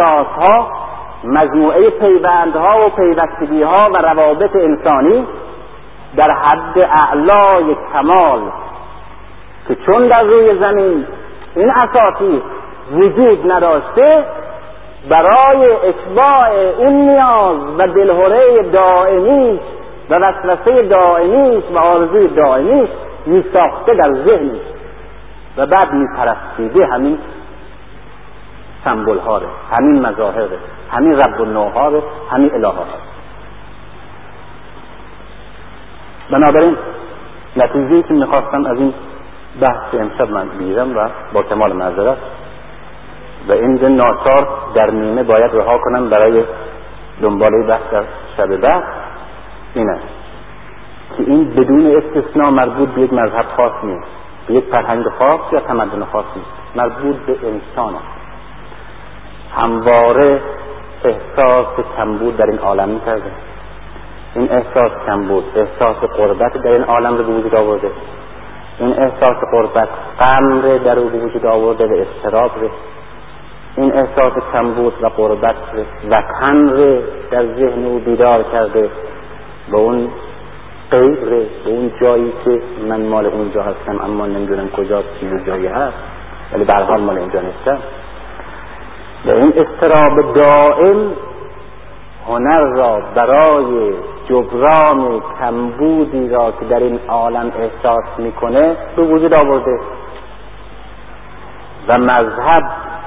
احساسها مجموعه پیوندها و پیوستگیها و روابط انسانی در حد اعلای کمال که چون در روی زمین این اساسی وجود نداشته برای اشباع این نیاز و دلهوره دائمی و وسوسه دائمی و آرزوی دائمی می ساخته در ذهن و بعد می پرستیده همین سمبل ها همین مظاهر همین رب و همین اله ها بنابراین نتیجه که می‌خواستم از این بحث امشب من بگیرم و با کمال معذرت و این ناچار در نیمه باید رها کنم برای دنباله بحث در شب بحث این است که این بدون استثناء مربوط به یک مذهب خاص نیست به یک فرهنگ خاص یا تمدن خاص نیست مربوط به انسان است. همواره احساس کمبود در این عالم می‌کرده. این احساس کمبود احساس قربت در این عالم رو به وجود آورده. این احساس قربت غم در او به وجود آورده و استراب این احساس کمبود و قربت و تن در ذهن او بیدار کرده. به اون غیر به اون جایی که من مال اونجا هستم اما نمی‌دونم کجا چیز جایی هست ولی به حال مال اینجا نیستم. و این استراب دائم هنر را برای جبران کمبودی را که در این عالم احساس می‌کنه به وجود آورده. و مذهب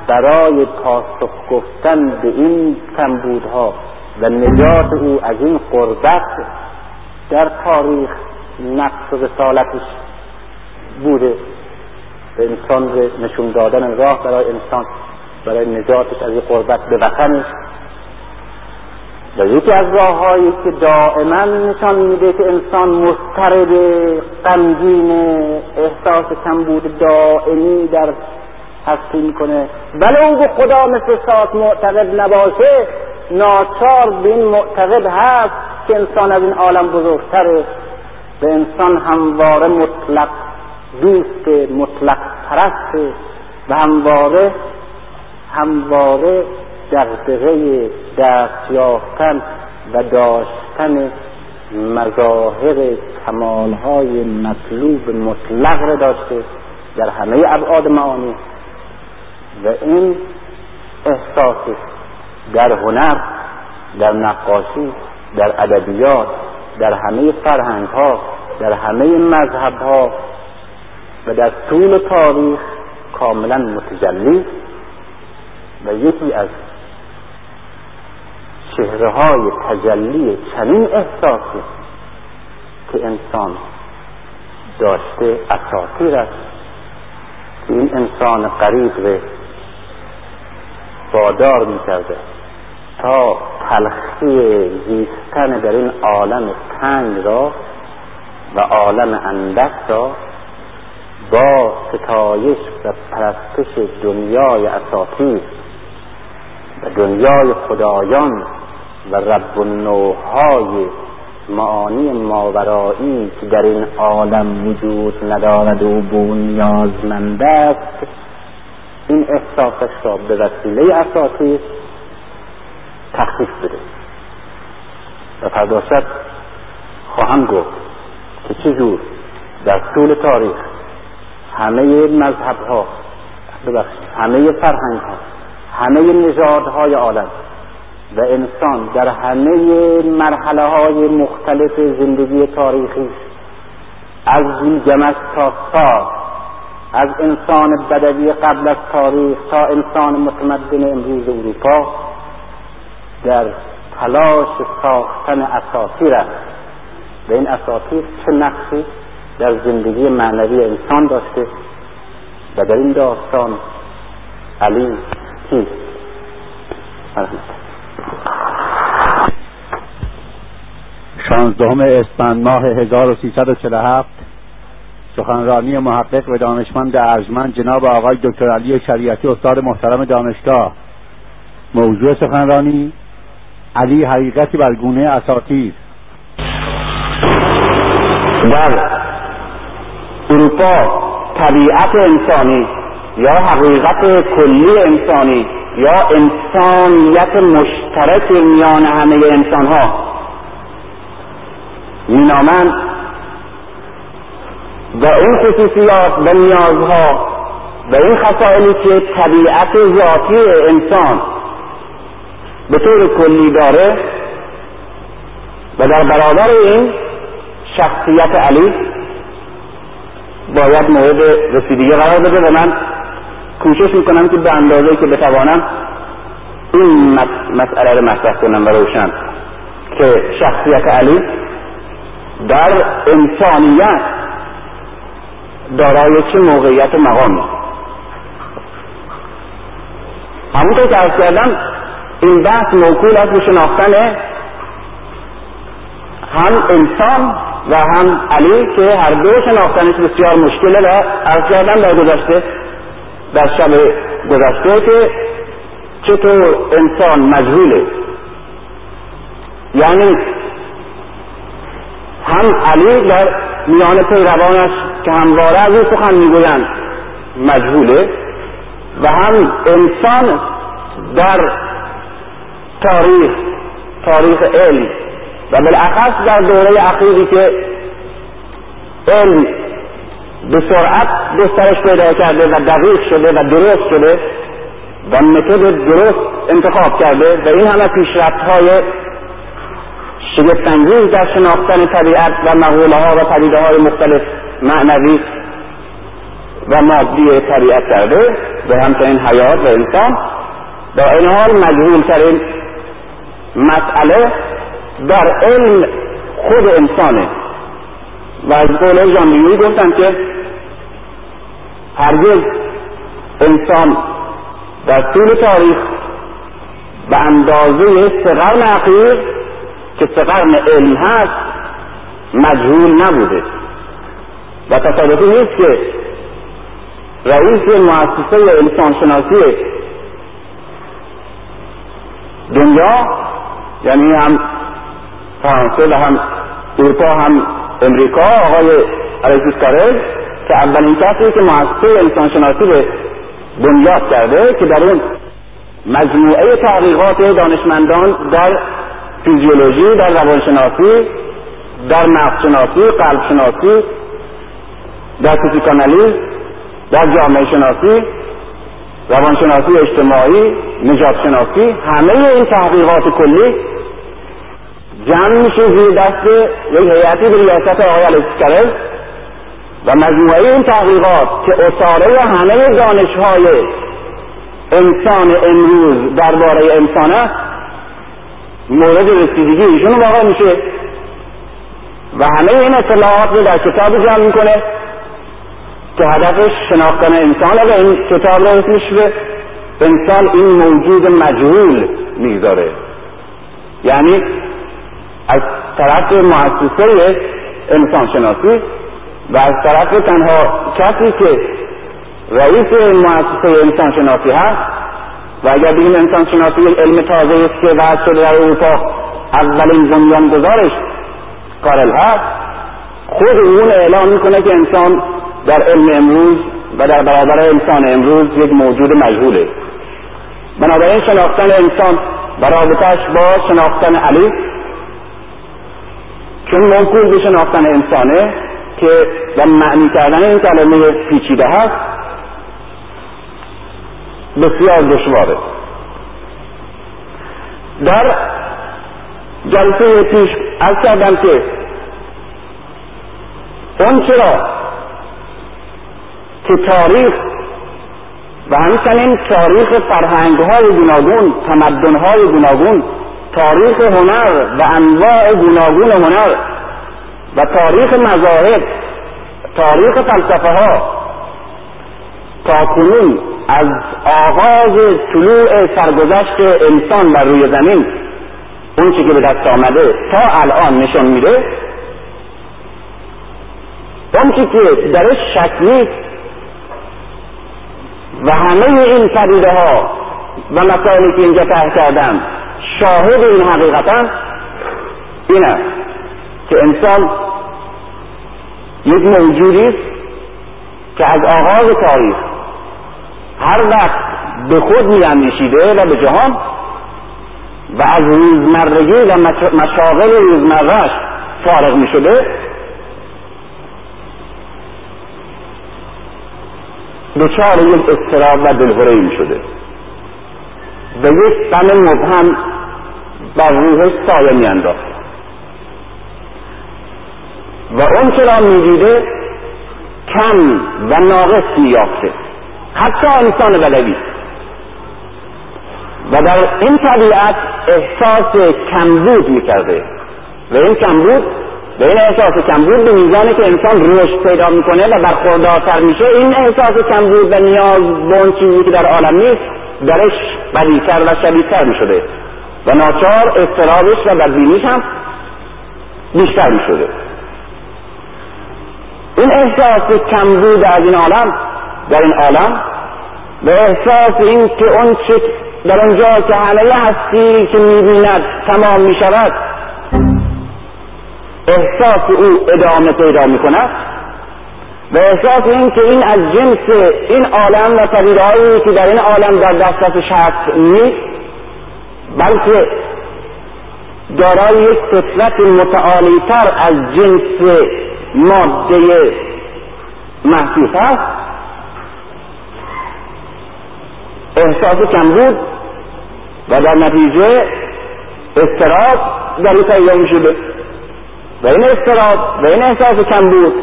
برای پاسخ گفتن به این کمبودها و نجات او از این قربت در تاریخ نقص رسالتش بوده. به انسان نشون دادن راه برای انسان. برای نجاتش از این قربت به وطنش و یکی از راههایی که دائما نشان میده که انسان مضطرب غمگین احساس کمبود دائمی در هستی می‌کنه. ولی اون به خدا مثل ساعت معتقد نباشه ناچار به این معتقد هست که انسان از این عالم بزرگتره. به انسان همواره مطلق دوست مطلق پرست و همواره همواره دغدغه دست یافتن و داشتن مظاهر کمالهای مطلوب مطلق را داشته در همه ابعاد معانی. و این احساس در هنر در نقاشی در ادبیات در همه فرهنگ ها در همه مذهب ها و در طول تاریخ کاملا متجلی و یکی از چهره های تجلی چنین احساسی که انسان داشته اساطیر است که این انسان قریب وادار می‌کرده تا تلخی زیستن در این عالم تنگ را و عالم اندک را با ستایش و پرستش دنیای اساطیر و دنیای خدایان و رب النوهای معانی ماورایی که در این عالم وجود ندارد و بنیازمند است این احساسش را به وسیله اساطیر تخصیص بده. و پرداشت خواهم گفت که چجور در طول تاریخ همه مذهب ها همه فرهنگ ها همه نژادهای عالم و انسان در همه مرحله های مختلف زندگی تاریخی از جمس تا سا از انسان بدوی قبل از تاریخ تا انسان متمدن امروز اروپا در تلاش ساختن اساطیر است. و این اساطیر چه نقشی در زندگی معنوی انسان داشته و در این داستان علی کیست شانزدهم اسفند ماه 1347 سخنرانی محقق و دانشمند ارجمند جناب آقای دکتر علی شریعتی استاد محترم دانشگاه. موضوع سخنرانی علی حقیقتی بر گونه اساتیر. در اروپا طبیعت انسانی. یا حقیقت کلی انسانی یا انسانیت مشترک میان همه انسان ها مینامند و این خصوصیات و نیازها و این خصائلی که طبیعت ذاتی انسان به طور کلی داره و در برابر این شخصیت علی باید مورد رسیدگی قرار بده و من کوشش می‌کنم که به اندازه که بتوانم این مسئله رو مطرح کنم و روشن که شخصیت علی در انسانیت دارای چه موقعیت و مقامی. همونطور که ارز کردم این بحث موکول است به شناختن هم انسان و هم علی که هر دو شناختنش بسیار مشکله و ارز کردم در گذشته در شب گذشته که چطور انسان مجهوله. یعنی هم علی در میان پیروانش که همواره از او سخن می‌گویند مجهوله و هم انسان در تاریخ تاریخ علم و بالاخص در دوره اخیری که علم به سرعت گسترش پیدا کرده و دقیق شده و درست شده و متد درست انتخاب کرده و این همه پیشرفت های شگفتانگیز در شناختن طبیعت و مقوله ها و پدیده های مختلف معنوی و مادی طبیعت کرده و همچنین حیات و انسان. با این حال مجهول ترین مسئله در علم خود انسانه. و از قول ژانویی گفتن که هرگز انسان در طول تاریخ به اندازه سه قرن اخیر که سه علم هست مجهول نبوده و تصادفی نیست که رئیس مؤسسه انسانشناسی دنیا یعنی هم فرانسه و هم اروپا هم امریکا آقای الیسیس کارل که اولین کسی که مؤسسه انسانشناسی به بنیاد کرده که در اون مجموعه تحقیقات دانشمندان در فیزیولوژی در روانشناسی در نفسشناسی قلبشناسی در فیزیکانالیز در جامعه شناسی روانشناسی اجتماعی نجات شناسی همه این تحقیقات کلی جمع میشه زیر دست یک هیئتی به ریاست آقای و مجموعه این تحقیقات که اصاره همه دانشهای انسان امروز درباره انسان است مورد رسیدگی ایشون واقع میشه. و همه این اطلاعات رو در کتاب جمع می‌کنه که هدفش شناختن انسان و این کتاب رو اسمش به انسان این موجود مجهول می‌گذاره. یعنی از طرف مؤسسه انسان شناسی و از طرف تنها کسی که رئیس مؤسسه انسان شناسی هست و اگر انسان شناسی علم تازه است که وضع شده در اروپا اولین بنیان گذارش کارل هست خود اون اعلام می‌کنه که انسان در علم امروز و در برابر انسان امروز یک موجود مجهوله. بنابراین شناختن انسان و رابطهش با شناختن علی چون موکول به شناختن انسانه که و معنی کردن این کلمه پیچیده هست بسیار دشواره. در جلسه پیش از کردم که اون چرا که تاریخ و همچنین تاریخ فرهنگ های گوناگون تمدن های گوناگون تاریخ هنر و انواع گوناگون هنر و تاریخ مذاهب تاریخ فلسفه ها تا کنون از آغاز طلوع سرگذشت انسان بر روی زمین اون که به دست آمده تا الان نشان میده اون که درش شک نیست و همه این پدیده ها و مسائلی که اینجا طرح کردم شاهد این حقیقتا این است که انسان یک موجودی است که از آغاز تاریخ هر وقت به خود میاندیشیده و به جهان و از روزمرگی و مشاغل روزمرهش فارغ می شده دچار یک اضطراب و دلهوره شده و یک غم مبهم بر روحش سایه می انداخت و اون چرا می‌دیده کم و ناقص مییافته. حتی انسان بلوی و در این طبیعت احساس کمبود می‌کرده. و این کمبود به این احساس کمبود به میزانی که انسان رشد پیدا می‌کنه و برخوردارتر میشه این احساس کمبود و نیاز به اون چیزی که در عالم نیست درش بدیتر و شدیدتر می‌شده. و ناچار اضطرابش و بدبینیش هم بیشتر می‌شده. این احساس کمبود از این عالم در این عالم و احساس این که اون چه در اونجا که همه هستی که می‌بیند تمام می‌شود احساس او ادامه پیدا می‌کند. و احساس این که این از جنس این عالم و پدیدهایی که در این عالم در دسترسش هست نیست بلکه دارای یک فطرت متعالیتر از جنس ماده محسوس هست. احساس کمبود و در نتیجه استراب در این پیدا می شده و این استراب و این احساس کمبود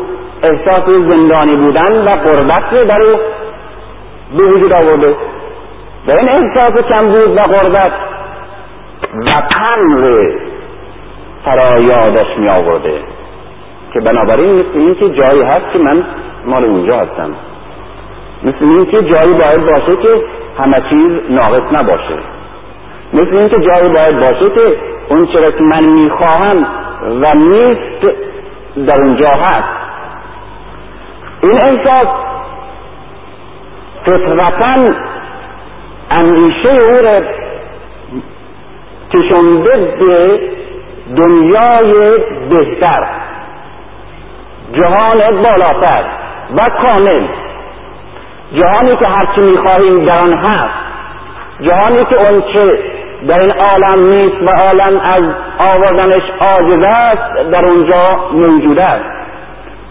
احساس زندانی بودن و قربت در او به وجود آورده. و این احساس کمبود و قربت وطن رو فرایادش می آورده که بنابراین مثل این که جایی هست که من مال اونجا هستم. مثل این که جایی باید باشه که همه چیز ناقص نباشه. مثل این که جایی باید باشه که اون چرا که من می‌خواهم و نیست در اونجا هست. این احساس فطرتا اندیشه او را کشنده به دنیای بهتر. جهان بالاتر و کامل. جهانی که هرچی می‌خواهیم در آن هست. جهانی که اونچه در این عالم نیست و عالم از آوردنش عاجز است در اونجا موجود است.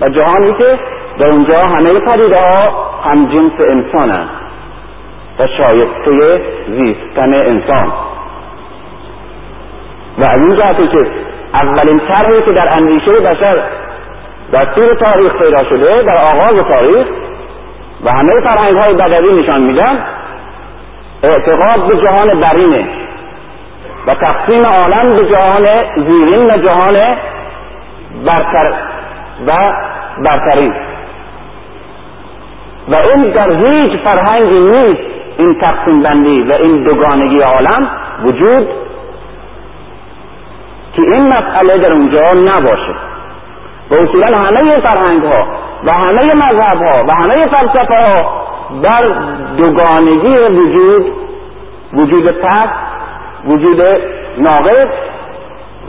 و جهانی که در اونجا همه پدیده ها هم جنس انسان است و شایسته زیستن انسان. و از این جهتی که اولین طرحی که در اندیشه بشر در طول تاریخ پیدا شده در آغاز تاریخ و همه فرهنگ های بدوی نشان میدن اعتقاد به جهان برینه و تقسیم عالم به جهان زیرین و جهان برتر و برترین و این در هیچ فرهنگی نیست این تقسیم بندی و این دوگانگی عالم وجود که این مسئله در اونجا نباشه. و اصولا همه فرهنگ ها و همه مذهب ها و همه فلسفه ها بر دوگانگی وجود وجود پس وجود ناقص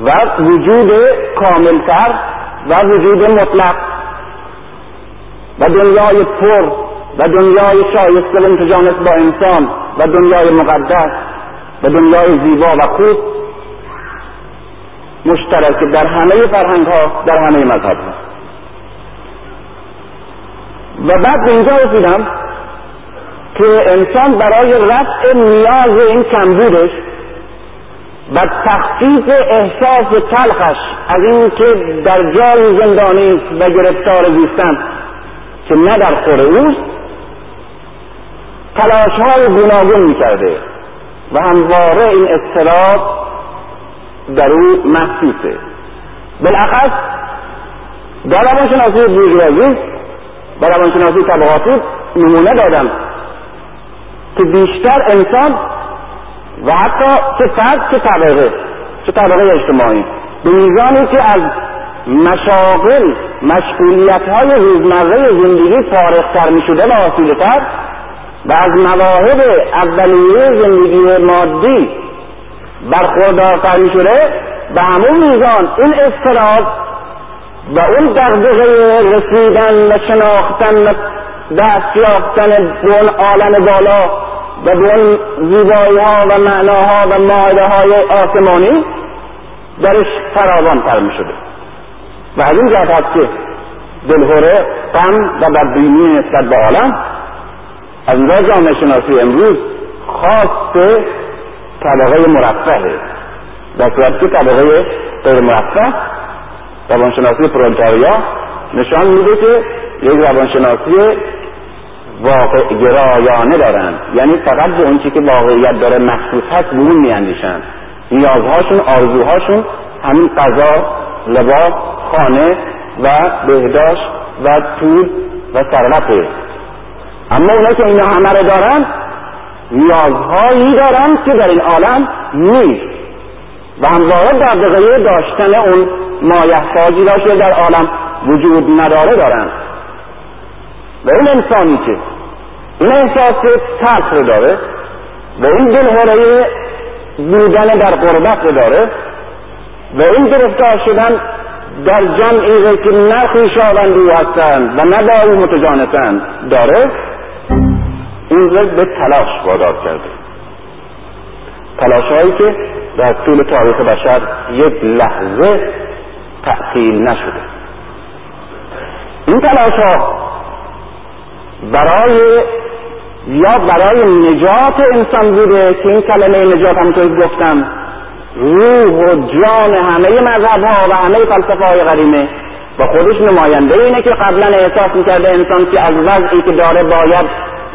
و وجود کاملتر و وجود مطلق. و دنیای پر و دنیای شایسته و با انسان و دنیای مقدس و دنیای زیبا و خوب مشترک در همه فرهنگ ها در همه مذهب ها و بعد به اینجا رسیدم که انسان برای رفع نیاز این کمبودش و تخفیف احساس تلخش از این که در جای زندانی و گرفتار زیستن که نه در خور اوست تلاش های گوناگون می‌کرده و همواره این اضطراب در او محسوسه بالاخص در روانشناسی بورژوازی و روانشناسی طبقاتی نمونه دادم که بیشتر انسان و حتی چه فرد چه طبقه چه طبقه اجتماعی به میزانی که از مشاغل مشغولیت های روزمره زندگی فارغتر می شده و آسیلتر و از مواهب اولیه زندگی مادی برخوردارتر می شده به همون میزان این اضطراب و اون دقدقه رسیدن و شناختن و دست یافتن به اون عالم بالا و به اون زیبایی ها و معناها و مایده های آسمانی درش فراوان تر شده و از این جهت هست که دلهوره غم و بدبینی نسبت به عالم از نظر جامعه شناسی امروز خاص طبقه مرفهه. در صورت که طبقه غیر مرفه روانشناسی پرولتاریا نشان میده که یک روانشناسی واقع گرایانه دارن یعنی فقط به اونچه که واقعیت داره مخصوص هست به اون میاندیشن نیازهاشون آرزوهاشون همین غذا لباس خانه و بهداشت و طول و ثروته اما اونا که اینا همه رو دارن نیازهایی دارن که در این عالم نیست. و همواره دقیقه داشتن اون مایحتاجی را که در عالم وجود نداره دارن و این انسانی که این احساس ترس رو داره و این دلهوره بودن در قربت رو داره و این گرفتار شدن در جمعی که نه خویشاوند او هستند و نه با او متجانسند داره این رو به تلاش وادار کرده. تلاش هایی که در طول تاریخ بشر یک لحظه تأثیل نشده. این تلاش ها برای یا برای نجات انسان بوده که این کلمه نجات همونطور گفتم روح و جان همه مذهب ها و همه فلسفه های قدیمه. و خودش نماینده اینه که قبلا احساس می‌کرده انسان که از وضعی که داره باید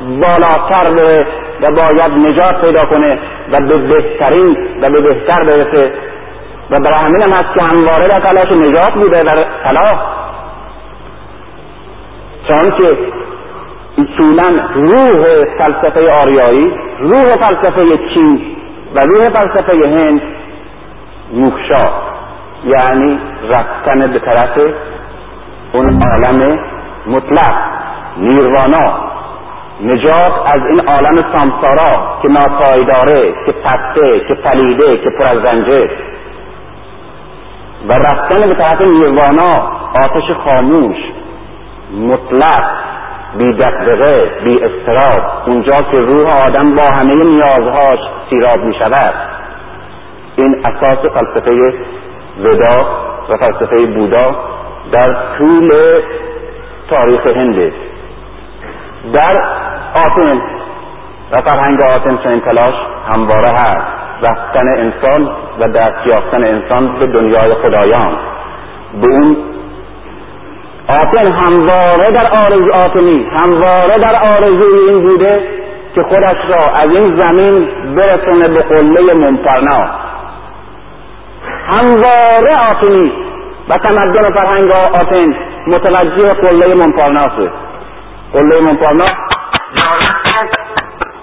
بالاتر بره و باید نجات پیدا کنه و به بهترین و به بهتر برسه. و برای همین هم هست که همواره در تلاش نجات بوده در صلاح. چون که اصولا روح فلسفه آریایی روح فلسفه چین و روح فلسفه هند موکشا یعنی رفتن به طرف اون عالم مطلق نیروانا. نجات از این عالم سامسارا که ناپایداره که پسته که پلیده که پر از رنجه. و رفتن به طرف نیروانا آتش خاموش مطلق بی دقدقه بی استراب اونجا که روح آدم با همه نیازهاش سیراب می شود. این اساس فلسفه ودا و فلسفه بودا در طول تاریخ هنده در آتن و فرهنگ آتن چنین تلاش همواره هست. رفتن انسان و دست یافتن انسان به دنیای خدایان. به اون آتن همواره در آرزو آتنی همواره در آرزوی این بوده که خودش را از این زمین برسونه به قله ممپرنا همواره آتنی و تمدن فرهنگ آتن متوجه قله ممپارناسه قله ممپارنا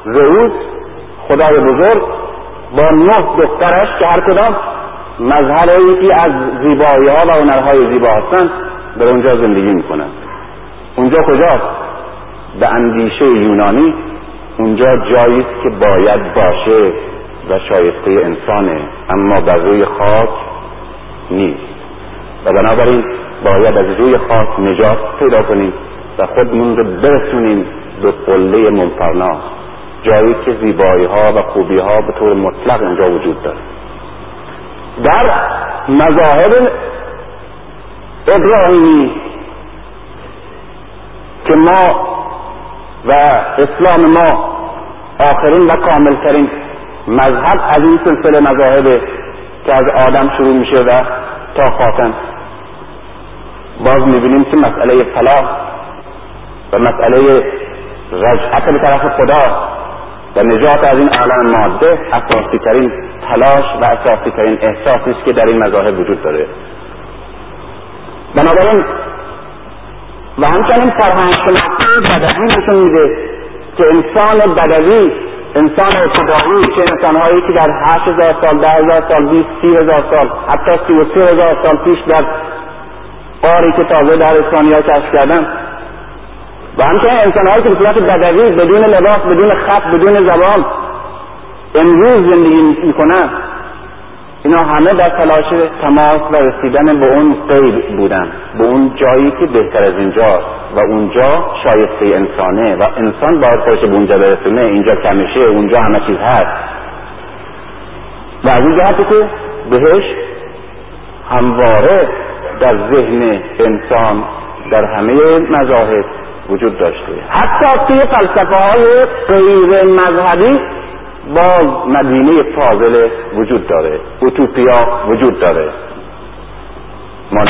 زئوس خدای بزرگ با نه دخترش که هر کدام مظهر یکی از زیبایی ها و هنرهای زیبا هستند در اونجا زندگی می‌کنن. اونجا کجاست؟ به اندیشه یونانی اونجا جایی است که باید باشه و شایسته انسانه اما بر روی خاک نیست. و بنابراین باید از روی خاک نجات پیدا کنیم و خودمون رو برسونیم به قله ممپرنا جایی که زیبایی ها و خوبی ها به طور مطلق اینجا وجود داره. در مذاهب ابراهیمی که ما و اسلام ما آخرین و کاملترین مذهب از این سلسله مذاهبه که از آدم شروع میشه و تا خاتم. باز می‌بینیم که مسئله فلاح و مسئله رجعت به طرف خدا و نجات از این عالم ماده اساسی ترین تلاش و اساسی ترین احساسی است که در این مذاهب وجود داره. بنابراین و همچنین فرهنگ شناسی بدوی نشون میده که انسان بدوی انسان ابتدایی چه انسانهایی که در هشت هزار سال ده هزار سال بیست سی هزار سال حتی سی و سی هزار سال پیش در قاری که تازه در اسپانیا کشف کردن و همچنین انسانهایی که به صورت بدوی بدون لباس بدون خط بدون زبان امروز زندگی می‌کنن اینا همه در تلاش تماس و رسیدن به اون قید بودن به اون جایی که بهتر از اینجا و اونجا شایسته انسانه و انسان باید خودش به اونجا برسونه اینجا کمشه اونجا همه چیز هست. و از این جهتی که بهش همواره در ذهن انسان در همه مذاهب وجود داشته. حتی توی فلسفه های غیر مذهبی باز مدینه فاضله وجود داره. اوتوپیا وجود داره. مال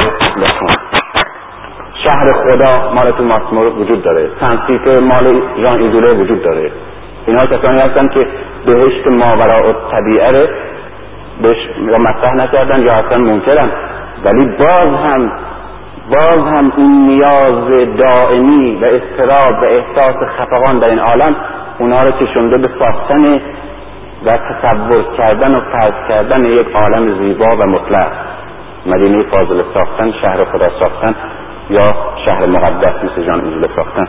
شهر خدا مال تو ماسمور وجود داره. سنسیت مال ژان ایدوله وجود داره. اینها کسانی هستن که بهشت ماورا طبیعه بهش یا مطرح نکردن یا اصلا منکرن. ولی باز هم باز هم این نیاز دائمی و استراب و احساس خفقان در این عالم اونا رو کشونده به ساختن و تصور کردن و فرض کردن یک عالم زیبا و مطلق. مدینه فاضل ساختن شهر خدا ساختن یا شهر مقدس مثل جان انجیل ساختن.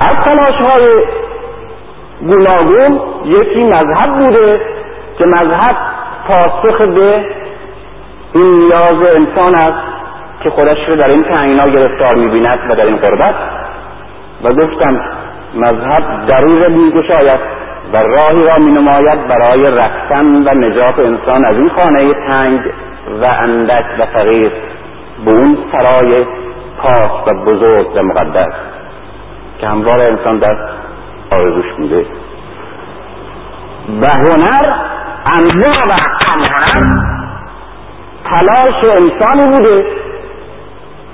از تلاش های گوناگون یکی مذهب بوده که مذهب پاسخ به این نیاز انسان است که خودش رو در این تنگنا گرفتار می‌بیند و در این قربت و گفتم مذهب دریغ میگشاید و راهی را می نماید برای رفتن و نجات انسان از این خانه تنگ و اندک و فقیر به اون سرای پاک و بزرگ و مقدس که هموار انسان در آرزوش بوده. و هنر انواع و هنر تلاش انسانی بوده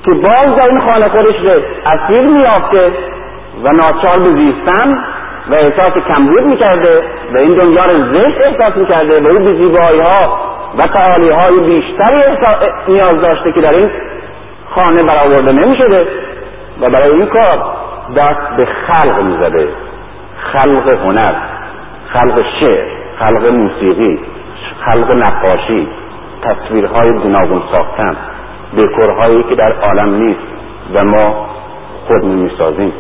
که باز در این خانه خودش رو اسیر میافته و ناچار به زیستن و احساس کمبود می‌کرده و این دنیا رو زشت احساس می‌کرده و او به زیبایی ها و تعالی های بیشتری نیاز داشته که در این خانه برآورده نمی‌شده و برای این کار دست به خلق می‌زده. خلق هنر خلق شعر خلق موسیقی خلق نقاشی. تصویرهای گوناگون ساختن دکورهایی که در عالم نیست و ما خود می‌سازیم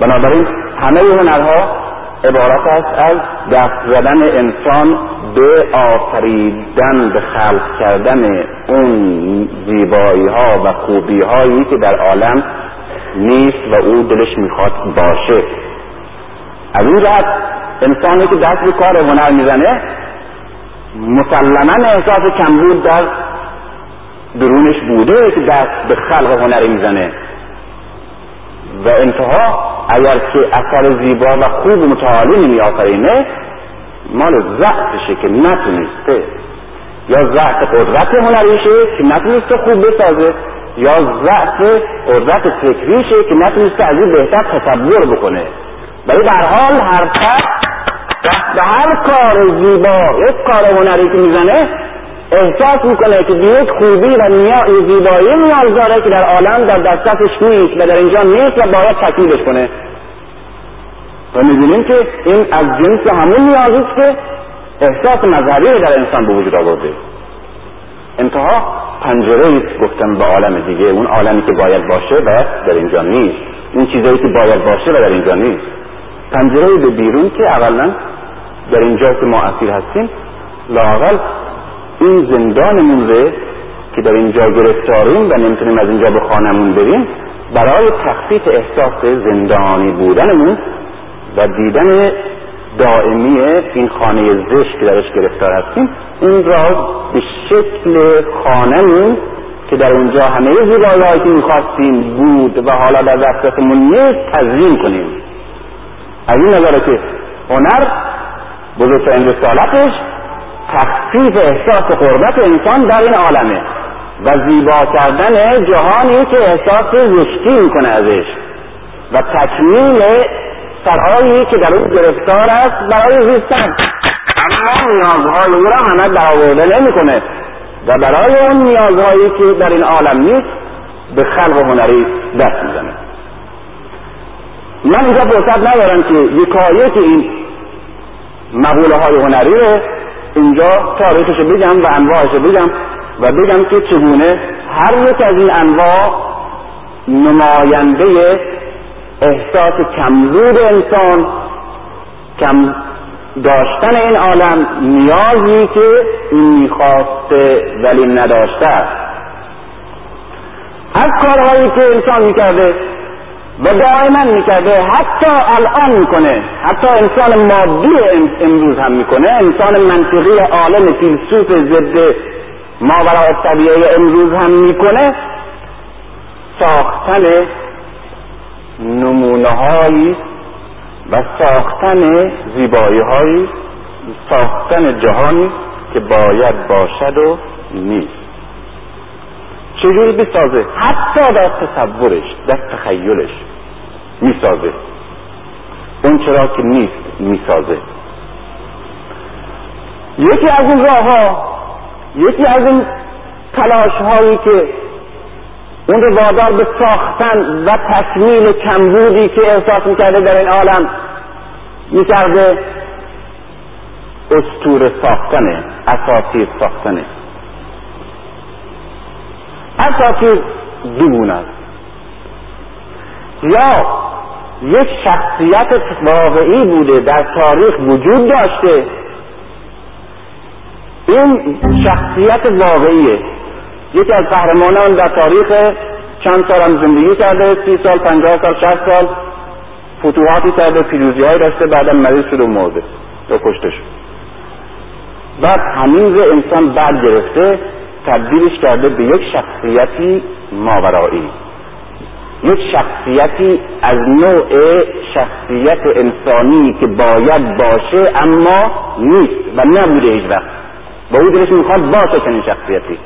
بنابراین همه هنرها عبارت است از دست زدن انسان به آفریدن به خلق کردن اون زیبایی ها و خوبی هایی که در عالم نیست و او دلش می‌خواد باشه. از این انسانی که دست به کار هنر می‌زنه مسلما احساس کمبود در درونش بوده که دست به خلق هنری می‌زنه. و انتها اگر که اثر زیبا و خوب متعالی نمی آفرینه مال ضعفشه که نتونسته. یا ضعف قدرت هنریشه که نتونسته خوب بسازه یا ضعف قدرت فکریشه که نتونسته از این بهتر تصور بکنه. ولی در حال هر به هر کار زیبا یک کار هنری که می‌زنه احساس می‌کنه که به یک خوبی و زیبایی نیاز داره که در عالم در دستش نیست و در اینجا نیست و باید تکمیلش کنه. و می‌بینیم که این از جنس همون نیازی است که احساس مذهبی در انسان به وجود آورده. انتها پنجره گفتم به عالم دیگه. اون عالمی که باید باشه و در اینجا نیست. اون چیزایی که باید باشه و در اینجا نیست. پنجره به بیرون که اولا در اینجا که ما اسیر هستیم لاقل این زندانمون ره که در اینجا گرفتاریم و نمی‌تونیم از اینجا به خانمون بریم برای تخفیف احساس زندانی بودنمون و دیدن دائمی این خانه زشت که درش گرفتار هستیم این را به شکل خانمون که در اونجا همه زیبایی که می‌خواستیم بود و حالا در دسترسمون نیست تزیین کنیم. از این نظره که هنر بزرگترین رسالتش تخفیف احساس قربت انسان در این عالمه و زیبا کردن جهانی که احساس زشتی می‌کنه ازش و تکمیل سرهایی که در اون گرفتار است برای زیستن. اما نیازهای او را همه برآورده نمی‌کنه و برای اون نیازهایی که در این عالم نیست به خلق هنری دست می‌زنه. من اینجا فرصت ندارم که یکایک این مقوله های هنری رو اینجا تاریخش بگم و انواعش بگم و بگم که چگونه هر یک از این انواع نماینده احساس کمبود انسان کم داشتن این عالم نیازی که این می‌خواسته ولی نداشته است. از کارهایی که انسان می‌کرده و دائما می‌کرده. حتی الان می‌کنه. حتی انسان مادی امروز هم می‌کنه. انسان منطقی عالم فیلسوف ضد ماورا طبیعه امروز هم می‌کنه. ساختن نمونه هایی و ساختن زیبایی هایی ساختن جهانی که باید باشد و نیست. چجوری بسازه حتی در تصورش در تخیلش می‌سازه. اون چرا که نیست می‌سازه. یکی از این راه ها یکی از این تلاش هایی که اون رو وادار به ساختن و تکمیل کمبودی که احساس می‌کرده در این عالم می‌کرده استور ساختنه اساطیر ساختنه. اساطیر دو یا یک شخصیت واقعی بوده در تاریخ وجود داشته. این شخصیت واقعیه. یکی از قهرمانان در تاریخ چند سال هم زندگی کرده سی سال پنجاه سال شست سال فتوحاتی کرده پیروزی های داشته بعدم مریض شد و مرده یا کشته شد بعد همین انسان بعد گرفته تبدیلش کرده به یک شخصیتی ماورایی. یک شخصیتی از نوع شخصیت انسانی که باید باشه اما نیست و نبوده هیچ وقت. با او دلش می‌خواد باشه چنین شخصیتی.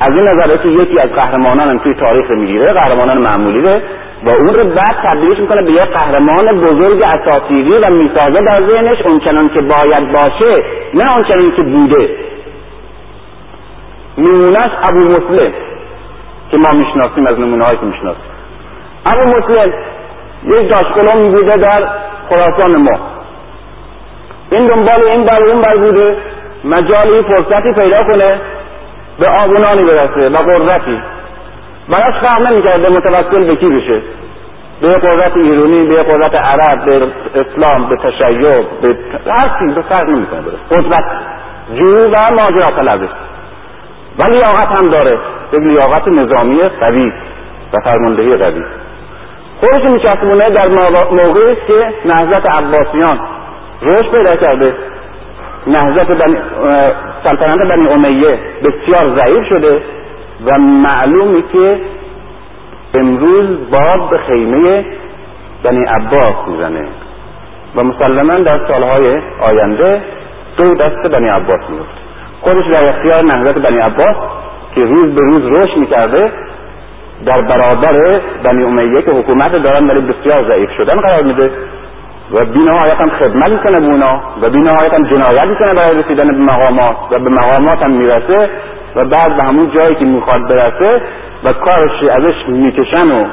از این نظر که یکی از قهرمانان توی تاریخ می‌گیره قهرمانان معمولی ره و اون رو بعد تبدیلش می‌کنه به یک قهرمان بزرگ اساطیری و می‌سازه در ذهنش. اونچنان که باید باشه نه آنچنان که بوده. نمونهش ابو مسلم که ما می‌شناسیم از نمونه که می‌شناسیم. ابو مسلم یک داشکلون بوده در خراسان ما. این دنبال این بر اون بر بوده مجالی فرصتی پیدا کنه به آبونانی برسه و قدرتی. براش فرق نمی‌کرده متوسل به کی بشه. به قدرت ایرانی به قدرت عرب به اسلام به تشیع به هر چیز به فرق نمی‌کنه قدرت جو و ماجرا طلبه. و لیاقت هم داره. یک لیاقت نظامی قوی و فرماندهی قوی. خودش میچسبونه در موقعی که نهضت عباسیان رشد پیدا کرده. نهضت بنی سلطنت بنی امیه بسیار ضعیف شده و معلومی که امروز باد به خیمه بنی عباس می‌زنه و مسلما در سالهای آینده دو دست بنی عباس میفته خودش در اختیار نهضت بنی عباس که روز به روز رشد می‌کرده در برابر بنی امیه که حکومت دارن ولی بسیار ضعیف شدن قرار میده و بینهایت هم خدمت می‌کنه به و بینهایت هم جنایت می‌کنه برای رسیدن به مقامات و به مقامات هم می‌رسه و بعد به همون جایی که می‌خواد برسه و کارش ازش می‌کشن و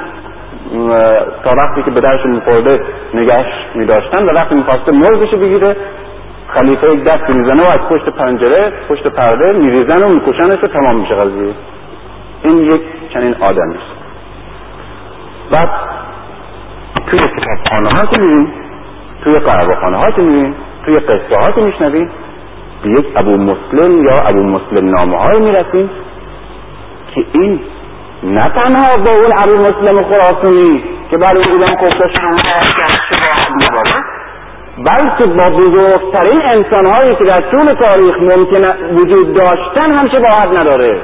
تا وقتی که به درش میخورده نگهش میداشتن و وقتی می‌خواسته مرزش بگیره خلیفه یک دست می‌زنه و از پشت پنجره پشت پرده میریزن و میکشنش و تمام میشه قضیه. این یک چنین آدمی است. بعد توی کتابخانه ها که میریم توی قهوهخانه ها که میریم توی قصه ها که میشنویم به یک ابو مسلم یا ابو مسلم نامه های می‌رسیم که این نه تنها با اون ابو مسلم خراسانی که برای ایران کفته شده بلکه با بزرگترین انسانهایی که در طول تاریخ ممکن وجود داشتن هم شباهت نداره.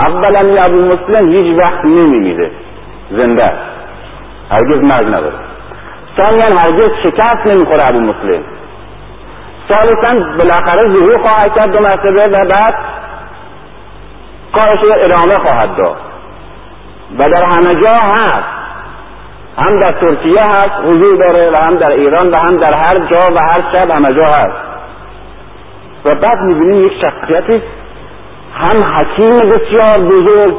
اولا ابو مسلم هیچ وقت نمیمیره. زنده هرگز مرگ نداره. ثانیا هرگز شکست نمی‌خوره ابو مسلم. ثالثا بالاخره ظهور خواهد کرد دو مرتبه و بعد کارش ادامه خواهد داد. و در همه جا هست. هم در ترکیه هست حضور داره و هم در ایران و هم در هر جا و هر شب همه جا هست. و بعد می‌بینیم یک شخصیتی هم حکیم بسیار بزرگ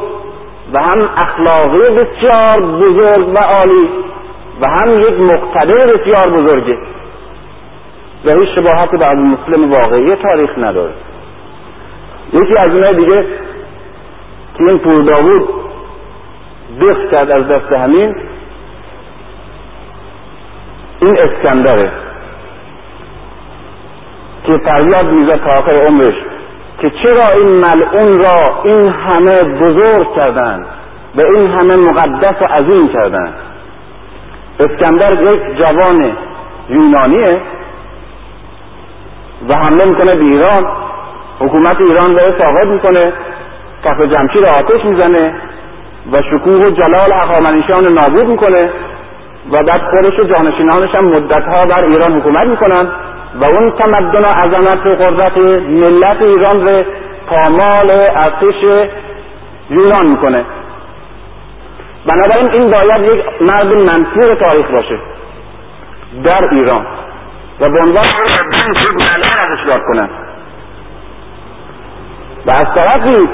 و هم اخلاقی بسیار بزرگ و عالی و هم یک مقتدر بسیار بزرگه. و هیچ شباهتی به ابو مسلم واقعی تاریخ نداره. یکی از اونها دیگه که این پور داوود دخت کرد از دست همین این اسکندره که فریاد می‌زد تا آخر عمرش که چرا این ملعون را این همه بزرگ کردند و این همه مقدس و عظیم کردند؟ اسکندر یک جوان یونانیه و حمله می‌کنه به ایران. حکومت ایران رو ساقط می‌کنه کف جمشید آتش می‌زنه و شکوه و جلال اقامنشان نابود می‌کنه. و بعد خودش و جانشینانش هم مدتها بر ایران حکومت می‌کنن و اون تمدن و عظمت و قدرت ملت ایران رو پامال ارتش یونان می‌کنه. بنابراین این باید یک مرد منفور تاریخ باشه در ایران و به عنوان ازش یاد کنن و از طرفی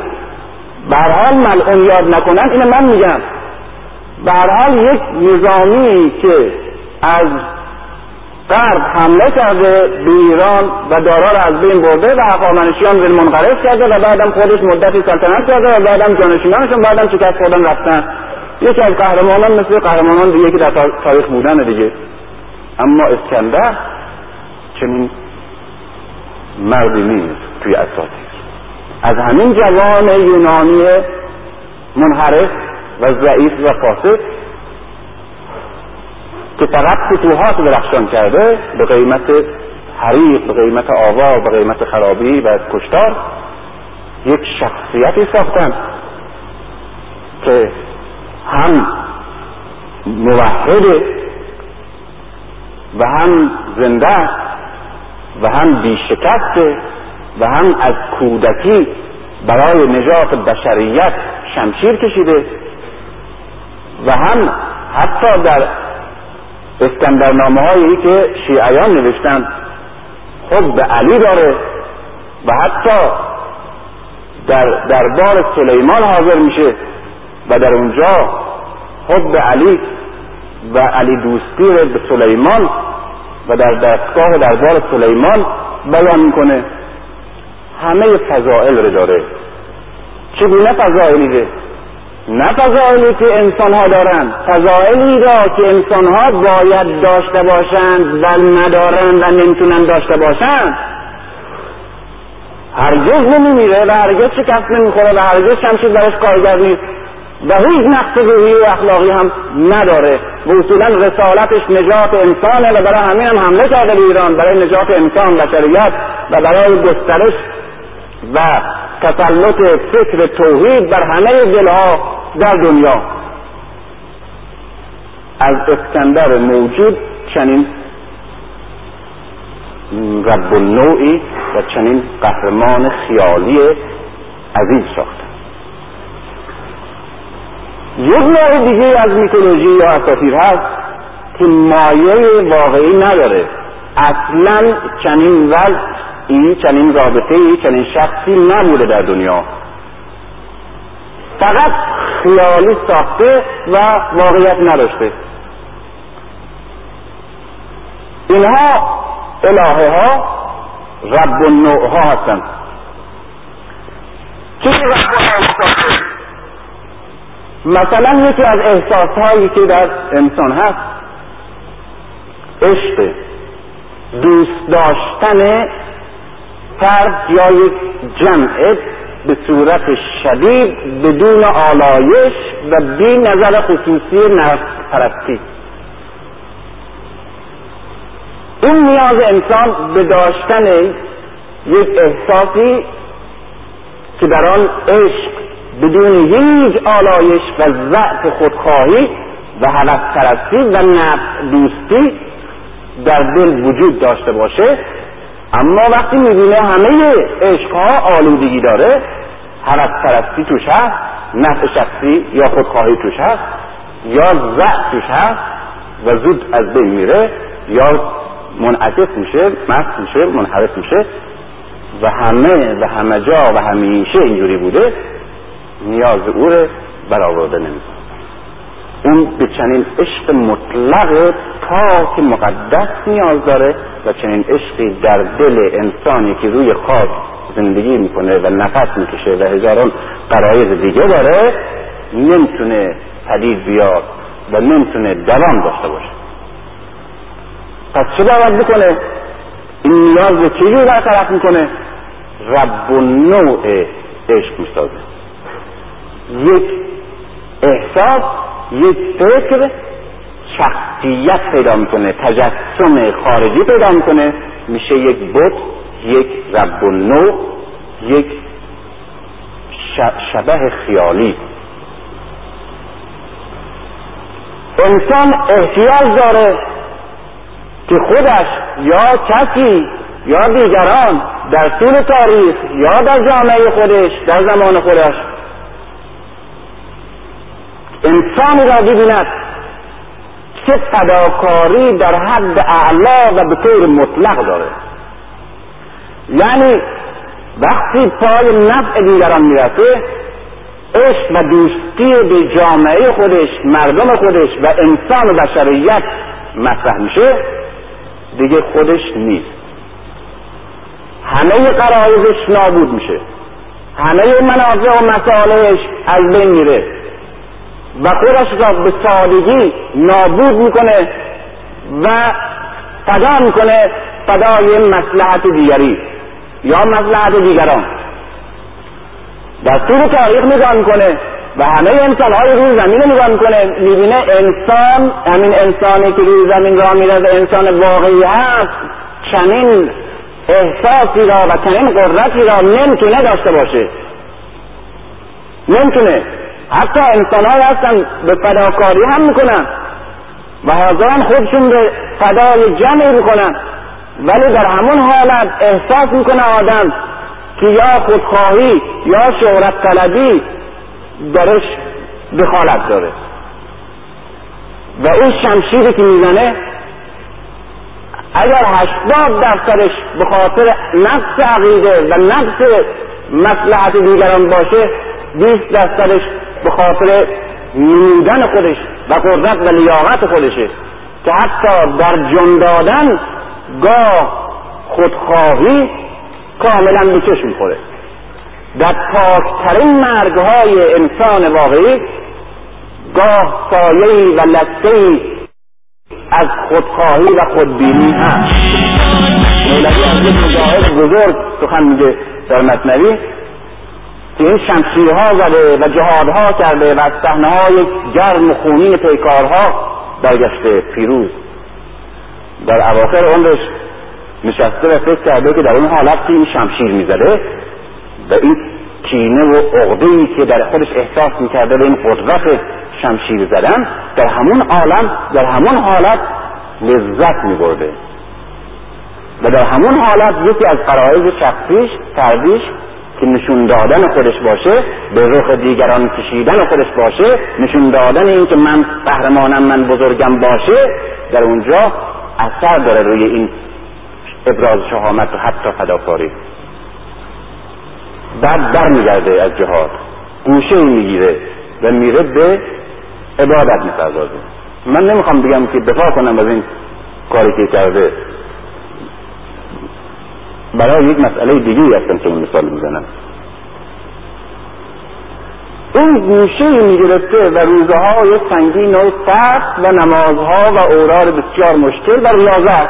برحال ملعون یاد نکنن اینو من میگم. برحال یک نظامی که از غرب حمله کرده به ایران و دارا را از بین برده و اقامنشیان رو منقرض کرده و بعدم خودش مدتی سلطنت کرده و بعدم جانشینانشون بعدم شکست خوردن رفتن. یکی از قهرمانان مثل قهرمانان دیگه که در تاریخ بودن دیگه. اما اسکندر چنین مردی نیست توی اساطیر. از همین جوان یونانی منحرف و ضعیف و فاسد که فقط فتوحات درخشان کرده به قیمت حریق به قیمت آوا به قیمت خرابی و کشتار یک شخصیتی ساختن که هم موحده و هم زنده و هم بیشکسته و هم از کودکی برای نجات بشریت شمشیر کشیده و هم حتی در اسکندرنامه هایی که شیعیان نوشتن خود به علی داره و حتی در دربار سلیمان حاضر میشه و در اونجا خود به علی و علی دوستی رو به سلیمان و در دستگاه دربار سلیمان بیان می‌کنه. همه فضائل رو داره. چگونه فضائلی؟ نه فضائلی که انسان ها دارند. فضائلی را که انسان ها باید داشته باشند و ندارند و نمی‌تونن داشته باشند. هرگز نمیمیره و هرگز شکست نمی‌خوره و هرگز شمشیر برش کارگر نیست. و هیچ نقص روحی و اخلاقی هم نداره. و اصولا رسالتش نجات انسانه و برای همین هم حمله کرده به ایران. برای نجات انسان بشریت و برای گسترش و تسلط فکر توحید بر همه دلها در دنیا. از اسکندر موجود چنین رب النوعی و چنین قهرمان خیالی عزیز ساختن. یک نوع دیگه از میتولوژی یا اساطیر هست که مایه واقعی نداره. اصلا چنین وضعی چنین رابطه ای چنین شخصی نبوده در دنیا. فقط خیالی ساخته و واقعیت نداشته. اینها الهه ها رب النوع ها هستند چیزی مثلا یکی از احساس هایی که در انسان هست عشق دوست داشتن فرد یا یک جمع به صورت شدید بدون آلایش و بی نظر خصوصی نفس پرستی. این نیاز انسان به داشتن یک احساسی که در آن عشق بدون هیچ آلایش و ضعف خودخواهی و هوس پرستی و نفس دوستی در دل وجود داشته باشه اما وقتی می‌بینه همه عشقها آلودگی داره هوس پرستی توش هست نفع شخصی یا خودخواهی توش هست یا ضعف توش هست و زود از بین میره یا منعکس میشه مست میشه منحرف میشه و همه و همه جا و همیشه اینجوری بوده نیاز او رو برآورده نمی‌کنه. اون به چنین عشق مطلق که مقدس نیاز داره و چنین عشقی در دل انسانی که روی خاک زندگی می‌کنه و نفس می‌کشه و هزاران قرایز دیگه داره نمی‌تونه پدید بیاد و نمی‌تونه دوام داشته باشه. پس چه باید بکنه این نیاز به چجور برطرف می‌کنه؟ رب و نوع عشق می‌سازه. یک احساس یک فکر شخصیت پیدا می‌کنه تجسم خارجی پیدا می‌کنه. میشه یک بت یک رب و نوع یک شبه خیالی. انسان احتیاج داره که خودش یا کسی یا دیگران در طول تاریخ یا در جامعه خودش در زمان خودش انسانی را ببیند که فداکاری در حد اعلا و به طور مطلق داره. یعنی وقتی پای نفع دیگران می‌رسه عشق و دوستی به جامعه خودش مردم خودش و انسان و بشریت مطرح میشه دیگه خودش نیست. همه قرائزش نابود میشه. همه منافع و مسائلش از بین میره. و خودش را به سادگی نابود می‌کنه و فدا می‌کنه فدای مسلحت دیگری یا مصلحت دیگران. طول تاریخ نگاه می‌کنه و همه انسان های روی زمین رو نگاه می‌کنه. می‌بینه انسان همین انسانی که روی زمین را میره و انسان واقعی هست. چنین احساسی را و چنین قدرتی را نمی‌تونه داشته باشه. نمی‌تونه. حتی انسان هستن به فداکاری هم می‌کنن. و حاضران خودشون به فدای جمعی می‌کنن. ولی در همون حالت احساس می‌کنه آدم که یا خودخواهی یا شهرت طلبی درش دخالت داره. و اون شمشیری که می‌زنه اگر هشتاد درصدش به خاطر نقص عقیده و نقص مصلحت دیگران باشه بیست درصدش خاطر نمودن خودش و قدرت و لیاقت خودشه که حتی در جن دادن گاه خودخواهی کاملا به چشم می‌خوره در پاکترین مرگهای انسان واقعی گاه سایه و لسه از خودخواهی و خودبینی هست. مولوی از یک مجاهد بزرگ سخن میگه در مصنوی که این شمشیرها زده و جهادها کرده و از صحنه های گرم و خونین پیکارها برگشته پیروز. در اواخر عمرش نشسته و فکر کرده که در اون حالت که این شمشیر می‌زده و این کینه و عقده که در خودش احساس می‌کرده به این قدرت شمشیر زدن در همون عالم در همون حالت لذت میبرده. و در همون حالت یکی از قرائز شخصیش فردیش که نشون دادن خودش باشه به رخ دیگران کشیدن خودش باشه نشون دادن این که من قهرمانم من بزرگم باشه در اونجا اثر داره روی این ابراز شهامت و حتی فداکاری. بعد در میگرده از جهاد گوشه می‌گیره و میره به عبادت می‌پردازه. من نمی‌خوام بگم که دفاع کنم از این کاری که کرده. برای یک مسئله دیگه هستم که مثال می‌زنم. این گوشه می‌گرفته و روزه های سنگین و سخت و نمازها و اورار بسیار مشکل و ریاضت.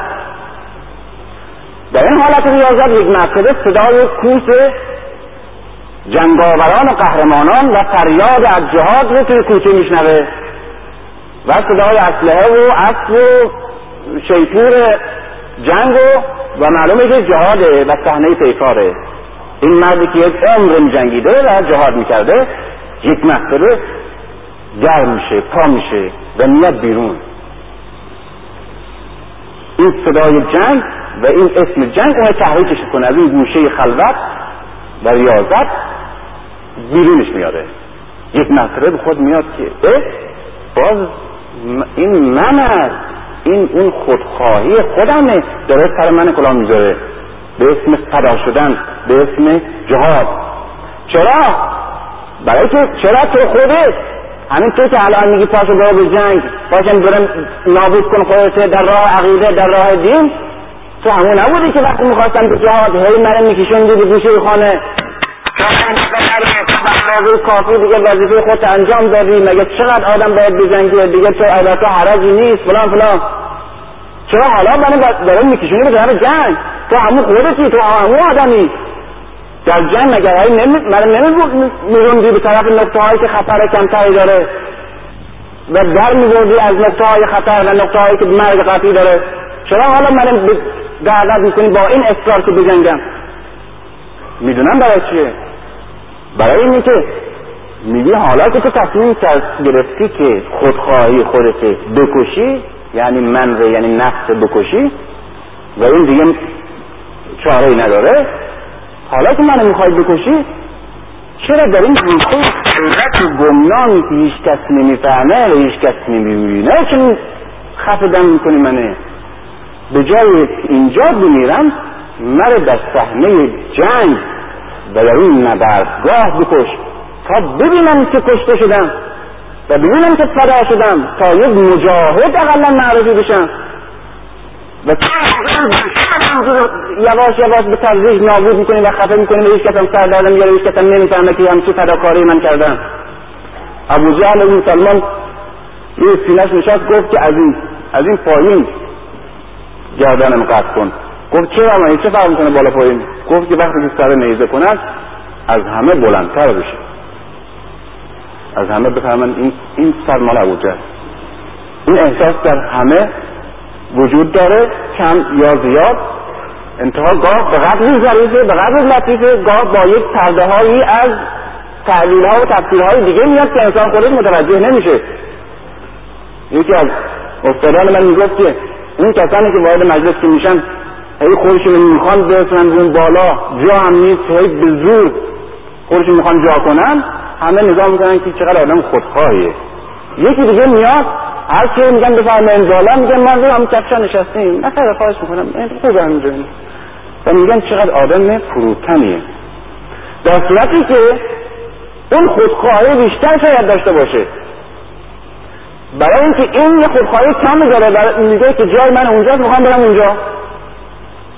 در این حالت ریاضت یک مرتبه صدای کوس جنگاوران و قهرمانان و فریاد از جهاد رو توی کوچه میشنوه و صدای اسلحه و اسب و شیپور جنگ و و معلومه که جهاده و صحنه پیکاره این مردی که یک عمر جنگیده و جهاد می‌کرده یک مرتبه گرم میشه پا میشه و میاد بیرون. این صدای جنگ و این اسم جنگ اون تحریکش کنه از این گوشه خلوت و ریاضت بیرونش میاده یک مرتبه به خود میاد که اه باز این من است. این اون خودخواهی خودمه. داره سر من کلام می‌ذاره. به اسم فدا شدن به اسم جهاد چرا؟ برای که چرا تو خودت همین تو که الان میگی پاشو برو به جنگ پاشم برم نابود کن خودت در راه عقیده در راه دین. تو همون نبودی که وقتی می‌خواستم به جهاد هی من میکشوندی به گوشه خانه. اندازه کافی دیگه وظیفه خود انجام دادی مگه چقدر آدم باید بجنگه دیگه تو البته حرجی نیست فلان فلان چرا حالا منو داره میکشونی به طرف جنگ تو همون خودتی تو همون آدمی در جنگ مگر من نمیروندی به طرف نقطه هایی که خطر کمتری داره و در میبردی از نقطه های خطر و نقطه هایی که مرگ قطعی داره چرا حالا من دعوت می‌کنی با این اصرار که بجنگم؟ می‌دونم برای چیه. برای اینی که میگی حالا که تو تصمیم گرفتی که خودخواهی خودت بکشی یعنی من یعنی نفس بکشی و این دیگه چاره نداره. حالا که منو می‌خوای بکشی چرا در این گوشه حیرت و گمنامی که هیچ کس نمی‌فهمه و هیچ کس نمی‌بینه؟ چون خفه دم می‌کنی منه به جای اینجا بمیرم مرا در صحنه جنگ و در این نبردگاه بکش تا ببینم که کشته شدم و ببینم که فدا شدم تا یک مجاهد اقلا معرفی بشم. و یواش یواش به تدریج نابود می‌کنی و خفه می‌کنی و هیچ کسم سر دردم میاره هیچ کسم نمی‌فهمه که همچی فداکاری من کردم. ابو جهل این مسلمان روی سینش نشست گفت که از این از این پایین گردنم قطع کن. گفت چرا من چه فرق می‌کنه بالا پایین؟ گفت که وقتی سر نیزه کند از همه بلندتر بشه. از همه بفهمن این این سر مال ابو این احساس در همه وجود داره کم یا زیاد. انتها گاه به قدر ظریفه به قدر لطیفه. گاه با یک پرده هایی از تعلیل ها و تفسیر های دیگه میاد که انسان خودش متوجه نمیشه. یکی از استادان من می‌گفت که اون کسانی که وارد مجلس که میشن هی خودشون می‌خوان برسن اون بالا جا هم نیست هی به زور خودشون می‌خوان جا کنن همه نگاه می‌کنن که چقدر آدم خودخواهیه. یکی دیگه میاد هر کی میگن بفرمایید بالا میگن من رو هم کفشا نشستیم. نه خیلی خواهش می‌کنم خوبه اینجا و میگن چقدر آدم فروتنیه. در صورتی که اون خودخواهی بیشتر شاید داشته باشه. برای اینکه این یه خودخواهی کم داره برای میگه که جای من اونجاست می‌خوام برم اونجا.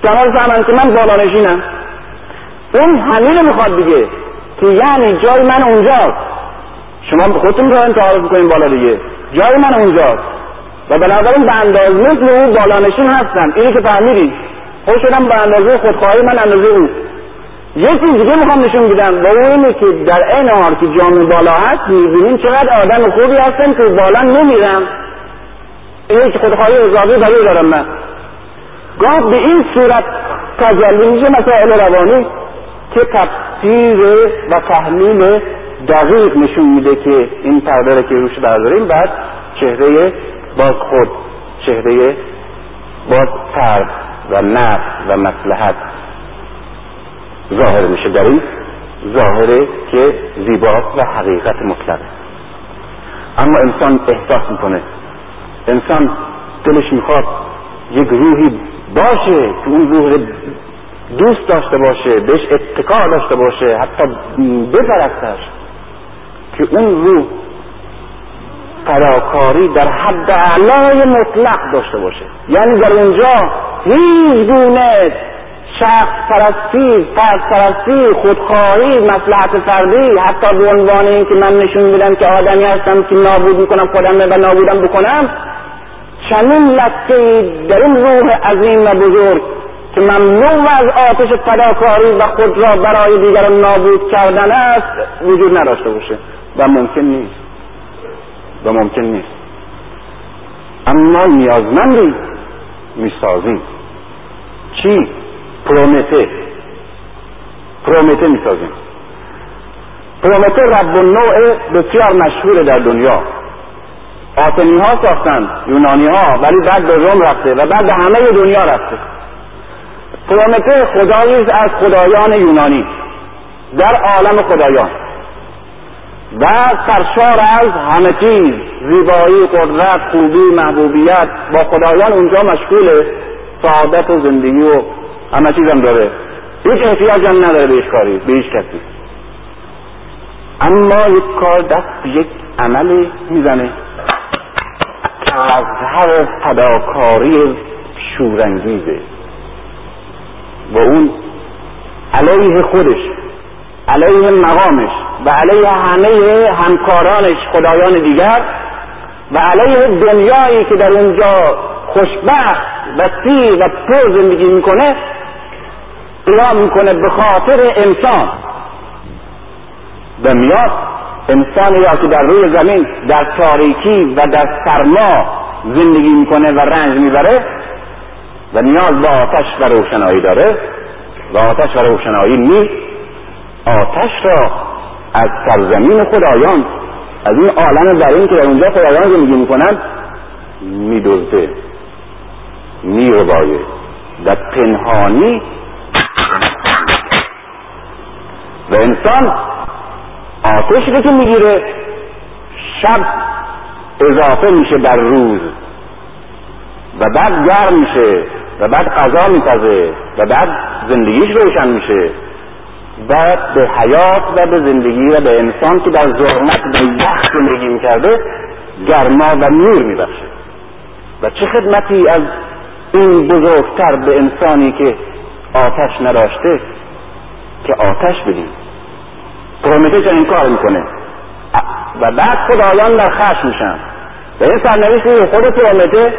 شما فهمن که من بالانشینم اون همین می‌خواد دیگه که یعنی جای من اونجاست. شما به خودتون دارین تعارف کنین بالا دیگه. جای من اونجاست. و بنابراین به اندازه مثل او بالانشین هستم اینی که فهمیدی. خود شدم به اندازه خودخواهی من اندازه او. یه چیز دیگه می‌خوام نشون بدم. و او که در این حال که جامعه بالا هست می‌بینیم چقدر آدم خوبی هستم که بالا نمیرم اینه که خودخواهی اضافی برای دارم من. گاه به این صورت تجلی میشه مسائل روانی که تفسیر و تحلیل دقیق نشون میده که این پرده که روش برداریم بعد چهره باز خود چهره باز ترد و نفس و مسلحت ظاهر میشه در این ظاهره که زیباست و حقیقت مطلق اما انسان احساس می‌کنه. انسان دلش می‌خواد یک روحی باشه که اون روح دوست داشته باشه بهش اتکا داشته باشه حتی بپرستش که اون روح فداکاری در حد اعلای مطلق داشته باشه. یعنی در اونجا هیچ گونه شخص پرستی فرد پرستی خودخواهی مسلحت فردی حتی به عنوان این که من نشون میدم که آدمی هستم که نابود می‌کنم خودم و نابودم بکنم چنین لکه در این روح عظیم و بزرگ که ممنوع از آتش فداکاری و خود را برای دیگران نابود کردن است وجود نداشته باشه و ممکن نیست. و ممکن نیست. اما نیازمندی می‌سازیم. چی؟ پرومته پرومته می‌سازیم. پرومته رب نوع بسیار مشهور در دنیا. آتنی ها ساختن یونانی ها ولی بعد به روم رفته و بعد به همه دنیا رفته. پرومته خدایی از خدایان یونانی در عالم خدایان. و سرشار از همه چیز زیبایی قدرت خوبی محبوبیت با خدایان اونجا مشغول سعادت و زندگی و همه چیز هم داره. هیچ احتیاج هم نداره به کاری به هیچ کسی. اما یک کار دست یک عملی می‌زنه. که از هر فداکاری شورانگیزه. و اون علیه خودش علیه مقامش و علیه همه همکارانش خدایان دیگر و علیه دنیایی که در اونجا خوشبخت و سیر و پر زندگی می‌کنه قیام می‌کنه به خاطر انسان. و میاد انسان یا که در روی زمین در تاریکی و در سرما زندگی می‌کنه و رنج می‌بره و نیاز به آتش و روشنایی داره و آتش و روشنایی نیست آتش را از سرزمین خدایان از این عالم در این که در اونجا خدایان زندگی می‌کنن میدزده میربایه و پنهانی. و انسان آتش رو که می‌گیره شب اضافه میشه بر روز. و بعد گرم میشه و بعد غذا میپزه و بعد زندگیش روشن میشه. و به حیات و به زندگی و به انسان که در ظلمت و یخ زندگی می‌کرده گرما و نور میبخشه. و چه خدمتی از این بزرگتر به انسانی که آتش نداشته که آتش بدیم پرومته این کار می‌کنه. و بعد خدایان در خشم میشن. و این سرنوشتی خود پرومته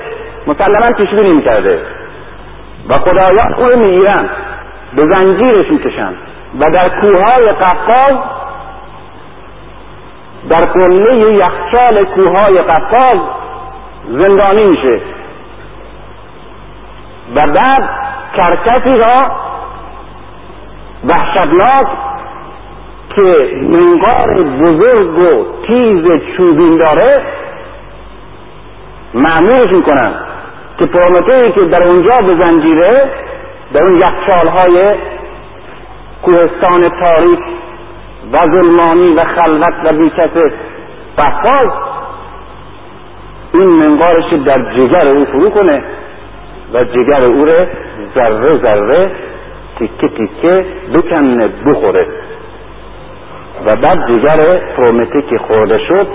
مسلما پیش بینی می‌کرده. و خدایان او می‌گیرن. به زنجیرش می‌کشن. و در کوههای قفقاز در قله یخچال کوههای قفقاز زندانی میشه. و بعد کرکسی را وحشتناک که منقار بزرگ و تیز چوبین داره معمولش می‌کنن که پرومتهی که در اونجا به زنجیره در اون یخچالهای کوهستان تاریک و ظلمانی و خلوت و بیکس بخاز این منقارش در جگر او فرو کنه و جگر او رو ذره ذره تیکه تیکه بکنه بخوره. و بعد جگر پرومته که خورده شد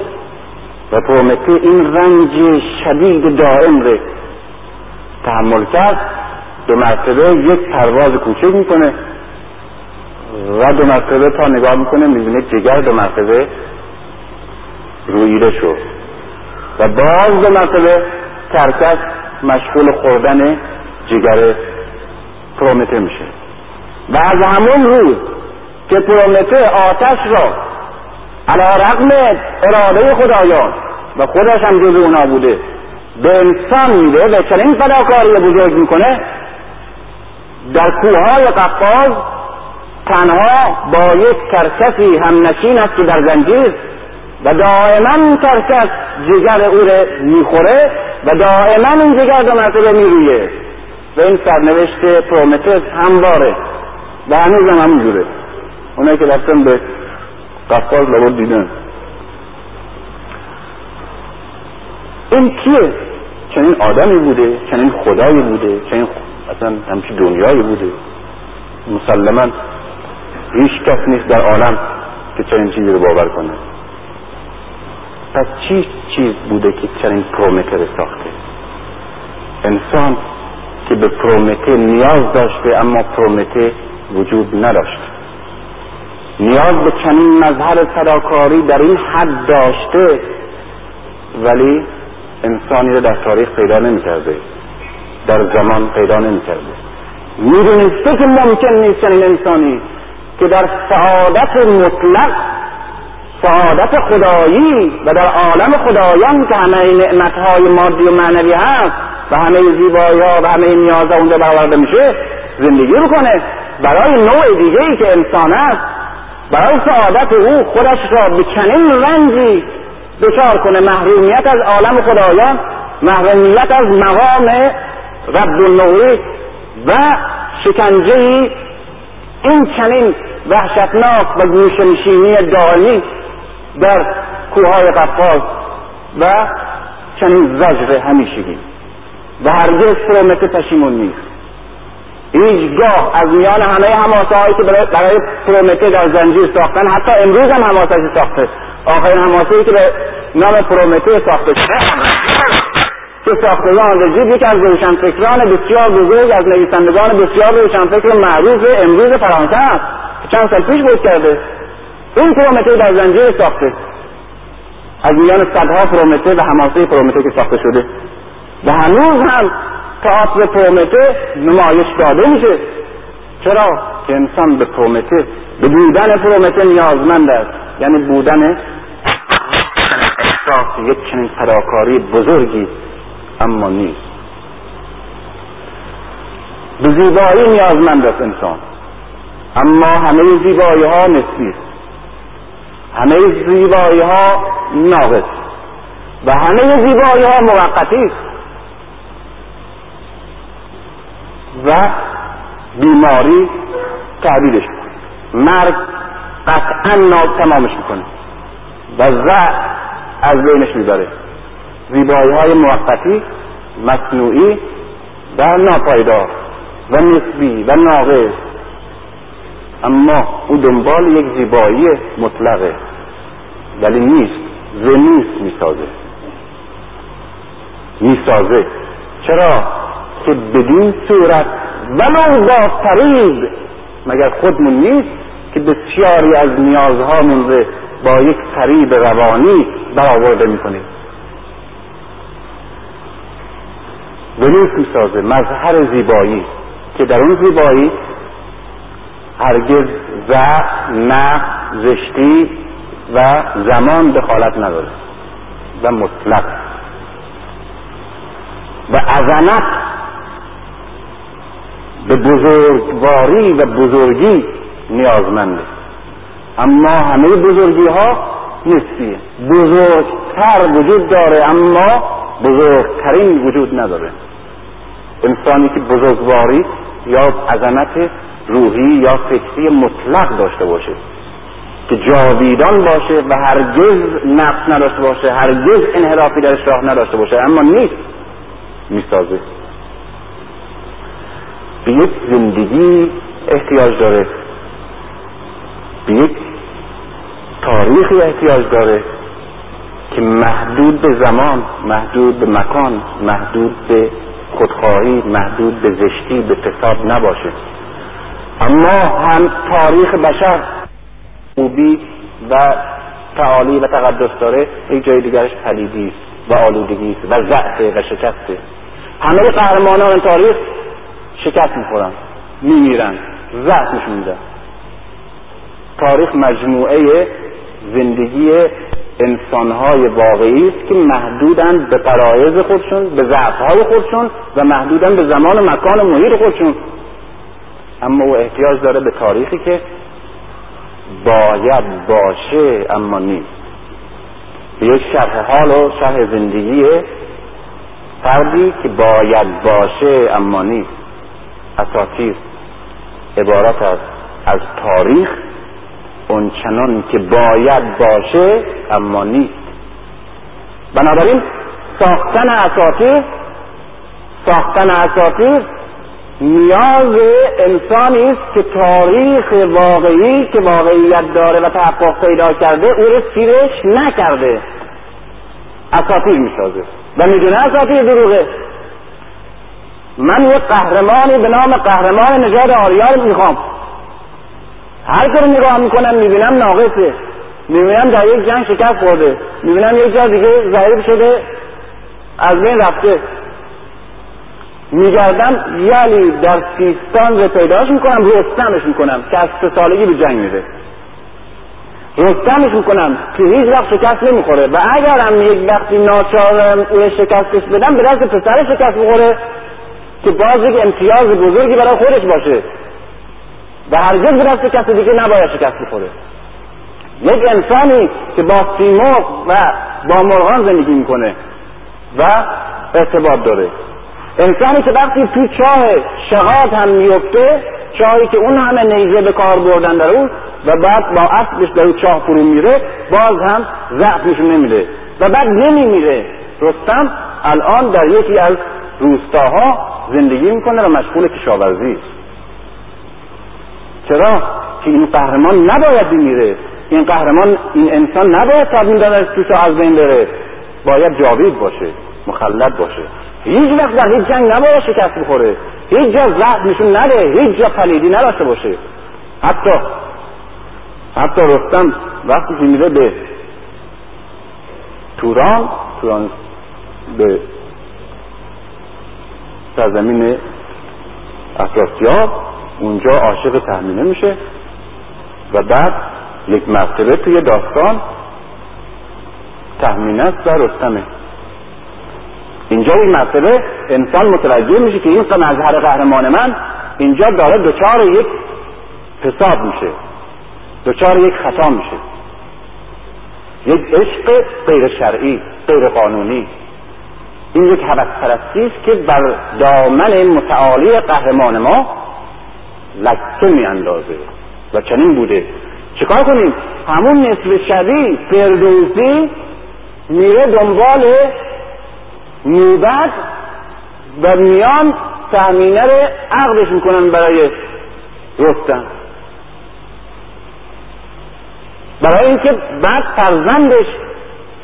و پرومته این رنج شدید دائم رو تحمل کرد دو مرتبه یک پرواز کوچک می‌کنه و دو مرتبه تا نگاه می‌کنه می‌بینه جگر دو مرتبه رویده شد و باز دو مرتبه کرکس مشغول خوردن جگر پرومته میشه. و از همون روز که پرومته آتش را علا رقم اراده خدایان و خودش هم جز اونا بوده به انسان میده و چنین فداکاری بزرگ می‌کنه در کوههای قفاز تنها با یک کرکسی هم نشین است که در زنجیر و دائما کرکس جگر او را می‌خوره و دائما این جگر دو مرتبه میرویه. و این سرنوشت پرومتس همواره و هنوز هم اونایی که رفتن به قفاز لابد دیدن. این کیه؟ چنین آدمی بوده چنین خدایی بوده چنین اصلا همچین دنیایی بوده. مسلما هیچ کس نیست در عالم که چنین چیزی رو باور کنه. پس چی چیز بوده که چنین پرومته رو ساخته؟ انسان که به پرومته نیاز داشته اما پرومته وجود نداشت. نیاز به چنین مظهر صداکاری در این حد داشته ولی انسانی رو در تاریخ پیدا نمی‌کرده. در زمان پیدا نمی‌کرده. می‌دونسته که ممکن نیست چنین انسانی که در سعادت مطلق سعادت خدایی و در عالم خدایان که همه نعمتهای مادی و معنوی هست و همه زیبایی ها و همه نیازها اونجا برآورده میشه زندگی رو کنه برای نوع دیگه ای که انسان است برای سعادت او خودش را به چنین رنجی دچار کنه. محرومیت از عالم خدایان محرومیت از مقام رب النوری و شکنجه این چنین وحشتناک و گوشنشینی دائمی در کوههای قفاز و چنین زجر همیشگی. و هرگز پرومت پشیمون نیست. هیچگاه از میان همه هماسه هایی که برای پرومته در زنجیر ساختن حتی امروز هم هماسه ساخته. آخرین هماسه که به نام پرومته ساخته که ساختگان رجیب یکی از روشنفکران بسیار بزرگ از نویسندگان بسیار روشنفکر معروف امروز فرانسه است چند سال پیش بود کرده. این پرومته در زنجیر ساخته. از میان صدها پرومته و هماسه پرومته که ساخته شده. و هنوز هم تئاتر پرومته نمایش داده میشه چرا که انسان به پرومته به بودن پرومته نیازمند است یعنی بودن احساس یک چنین فداکاری بزرگی اما نیست به زیبایی نیازمند است انسان اما همه زیبایی ها نسبی همه زیبایی ها ناقص و همه زیبایی ها موقتی است و بیماری تعبیدش مرگ قطعا تمامش می‌کنه. و زع از بینش می‌بره. زیبایی های موقتی مصنوعی و ناپایدار و نسبی و ناقص. اما او دنبال یک زیبایی مطلقه. ولی نیست نیست می‌سازه. می‌سازه. چرا؟ که بدین صورت ولو با فریب. مگر خودمون نیست که بسیاری از نیازهامون رو با یک فریب روانی برآورده می‌کنیم؟ ونوس می‌سازه مظهر زیبایی که در اون زیبایی هرگز ضعف نه زشتی و زمان دخالت نداره و مطلق. و عظمت به بزرگواری و بزرگی نیازمنده. اما همه بزرگی ها نسبیه بزرگتر وجود داره اما بزرگترین وجود نداره. انسانی که بزرگواری یا عظمت روحی یا فکری مطلق داشته باشه که جاویدان باشه و هرگز نقص نداشته باشه هرگز انحرافی درش راه نداشته باشه اما نیست می‌سازه. به یک زندگی احتیاج داره. به یک تاریخی احتیاج داره که محدود به زمان محدود به مکان محدود به خودخواهی محدود به زشتی به فساد نباشه. اما هم تاریخ بشر خوبی و تعالی و تقدس داره یک جای دیگرش پلیدی و آلودگی و ضعفه و شکسته. همه قهرمانان تاریخ شکست می‌خورن میمیرن ضعف نشون میدن تاریخ مجموعه زندگی انسانهای واقعی است که محدودن به قرایز خودشون به ضعفهای خودشون و محدودن به زمان و مکان و محیط خودشون. اما او احتیاج داره به تاریخی که باید باشه اما نیست. به یک شرح حال و شرح زندگی فردی که باید باشه اما نیست. اساتیر عبارت است از تاریخ اونچنان که باید باشه اما نیست. بنابراین ساختن اساتیر ساختن اساتیر نیاز انسانی است که تاریخ واقعی که واقعیت داره و تحقق پیدا کرده او رو سیرش نکرده. اساتیر می‌سازه. و می‌دونه اساتیر دروغه. من یک قهرمانی به نام قهرمان نژاد آریان می‌خوام. هر کاری نگاه می‌کنم می‌بینم ناقصه. می‌بینم در یک جنگ شکست خورده. می‌بینم یک جا دیگه ضعیف شده. از بین رفته. میگردم یعنی در سیستان رو پیداش می‌کنم رستمش می‌کنم. که از سه سالگی به جنگ میره رستمش می‌کنم که هیچ وقت شکست نمی‌خوره. و اگرم یک وقتی ناچارم اون شکستش بدم به دست پسر شکست بخوره که باز یک امتیاز بزرگی برای خودش باشه و هرگز به دست کسی دیگه نباید شکست بخوره. یک انسانی که با سیمرغ و با مرغان زندگی می‌کنه و ارتباط داره. انسانی که وقتی تو چاه شغاد هم میفته چاهی که اون همه نیزه به کار بردن در اون و بعد با اصلش در اون چاه فرو میره باز هم ضعف نشون نمیده. و بعد نمیمیره. رستم الان در یکی از روستاها زندگی می‌کنه و مشغول کشاورزی. چرا؟ که این قهرمان نباید بمیره این قهرمان این انسان نباید تبدیل از توش از بین بره. باید جاوید باشه مخلد باشه. هیچ وقت در هیچ جنگ نباید شکست بخوره. هیچ جا ضعف نشون نده هیچ جا پلیدی نداشته باشه. حتی حتی رستم وقتی که میره به توران توران به سرزمین افراسیاب اونجا عاشق تهمینه میشه و بعد یک مرتبه توی داستان تهمینه است و رستمه. اینجا این مرتبه انسان متوجه میشه که این مظهر قهرمان من اینجا داره دچار یک حساب میشه دچار یک خطا میشه. یک عشق غیر شرعی غیر قانونی این یک حوث پرستی است که بر دامن متعالی قهرمان ما لکه میاندازه و چنین بوده. چیکار کنیم؟ همون نصف شبی فردوسی میره دنبال نوبت و میان تأمینه رو عقدش می‌کنن برای رستم. برای اینکه بعد فرزندش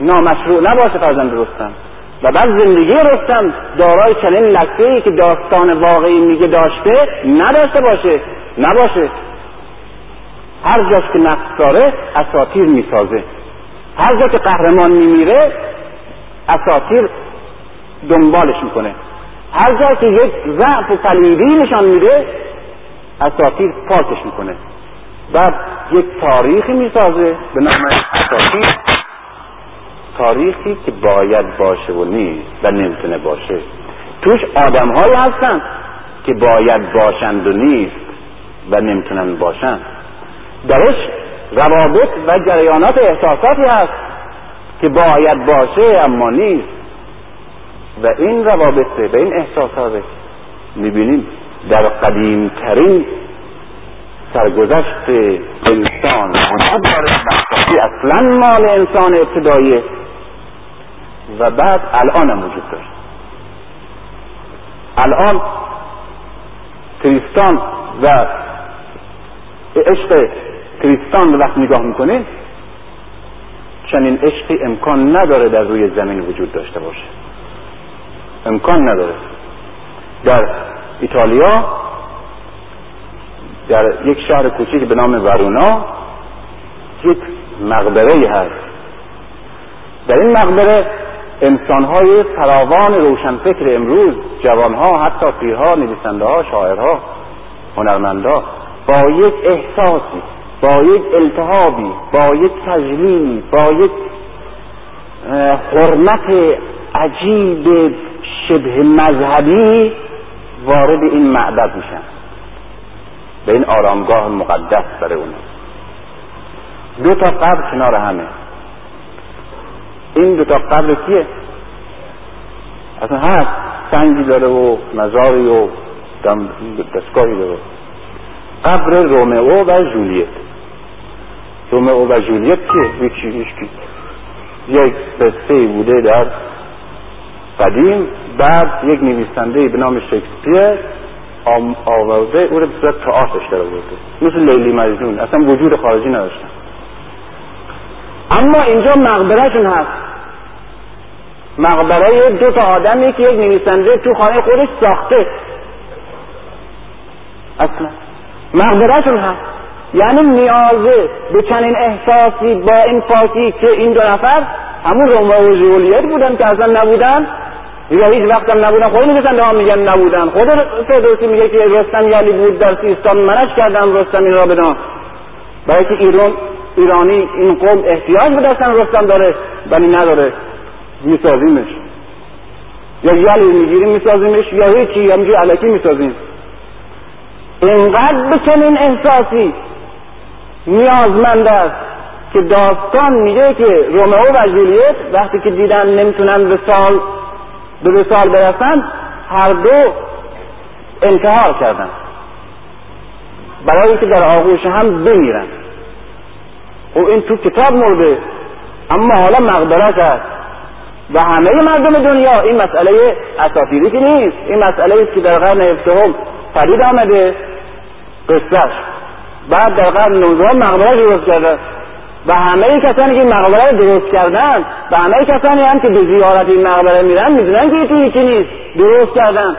نامشروع نباشه فرزند رستم. و بعد زندگی رستم دارای چنین لکه ای که داستان واقعی میگه داشته نداشته باشه. نباشه. هر جاش که نقص داره اساتیر می‌سازه. هر جا که قهرمان میمیره اساتیر دنبالش می‌کنه. هر جا که یک ضعف و فلیدی نشان میده اساتیر پاکش می‌کنه. بعد یک تاریخی می‌سازه به نام اساتیر تاریخی که باید باشه و نیست و نمی‌تونه باشه. توش آدم هایی هستن که باید باشند و نیست و نمی‌تونن باشند درش روابط و جریانات احساساتی هست که باید باشه اما نیست. و این روابطه و این احساسات می‌بینیم در قدیمترین سرگذشت انسان. وجود داره اصلا مال انسان ابتدایی و بعد الان هم وجود داره الان کریستان و عشق کریستان رو وقت نگاه می‌کنه چنین عشقی امکان نداره در روی زمین وجود داشته باشه. امکان نداره. در ایتالیا در یک شهر کوچیک به نام ورونا یک مقبره هست. در این مقبره انسانهای فراوان روشنفکر امروز جوانها حتی پیرها نویسنده ها شاعرها هنرمندا با یک احساسی با یک التهابی با یک تجلیلی با یک حرمت عجیب شبه مذهبی وارد این معبد میشن. به این آرامگاه مقدس برای اون. دو تا قبر کنار همه. این دو تا قبر کیه؟ اصلا هست سنگی داره و مزاری و دستگاهی داره. قبر رومئو و جولیت رومئو و جولیت که یکی یک قصه بوده در قدیم. بعد یک نویسنده به نام شکسپیر آورده او رو به صورت تئاترش در آورده. مثل لیلی مجنون. اصلا وجود خارجی نداشتن. اما اینجا مقبرهشون هست. مقبره دو تا آدمی که یک نویسنده تو خانه خودش ساخته. اصلا مقبرهشون هست. یعنی نیازه به چنین احساسی با این پاکی که این دو نفر همون رومئو و جولیت بودن که اصلا نبودن یا هیچ وقت هم نبودن. خود نویسنده ها میگن نبودن. خود فردوسی میگه که رستم یلی بود در سیستان منش کردم رستم این را بدان. برای که ایران ایرانی این قوم احتیاج به دستن رستم داره ولی نداره. میسازیمش. یا یلی می‌گیریم میسازیمش یا هیچی همجوری علکی می‌سازیم. اینقدر به چنین احساسی نیازمند است که داستان میگه که رومئو و جولیت وقتی که دیدن نمی‌تونن وسال به وسال برسن هر دو انتحار کردن. برای اینکه در آغوش هم بمیرن. و این تو کتاب مرده. اما حالا مقبرت است و همه مردم دنیا این مسئله اساطیری که نیست. این مسئله است که در قرن هفدهم پدید آمده. قصهش بعد در قرن نوزدهم مقبره درست کرده. و همه کسانی که مقبره درست کردن و همه کسانی هم که به زیارت این مقبره میرن می‌دونن که هیچی نیست. درست کردن.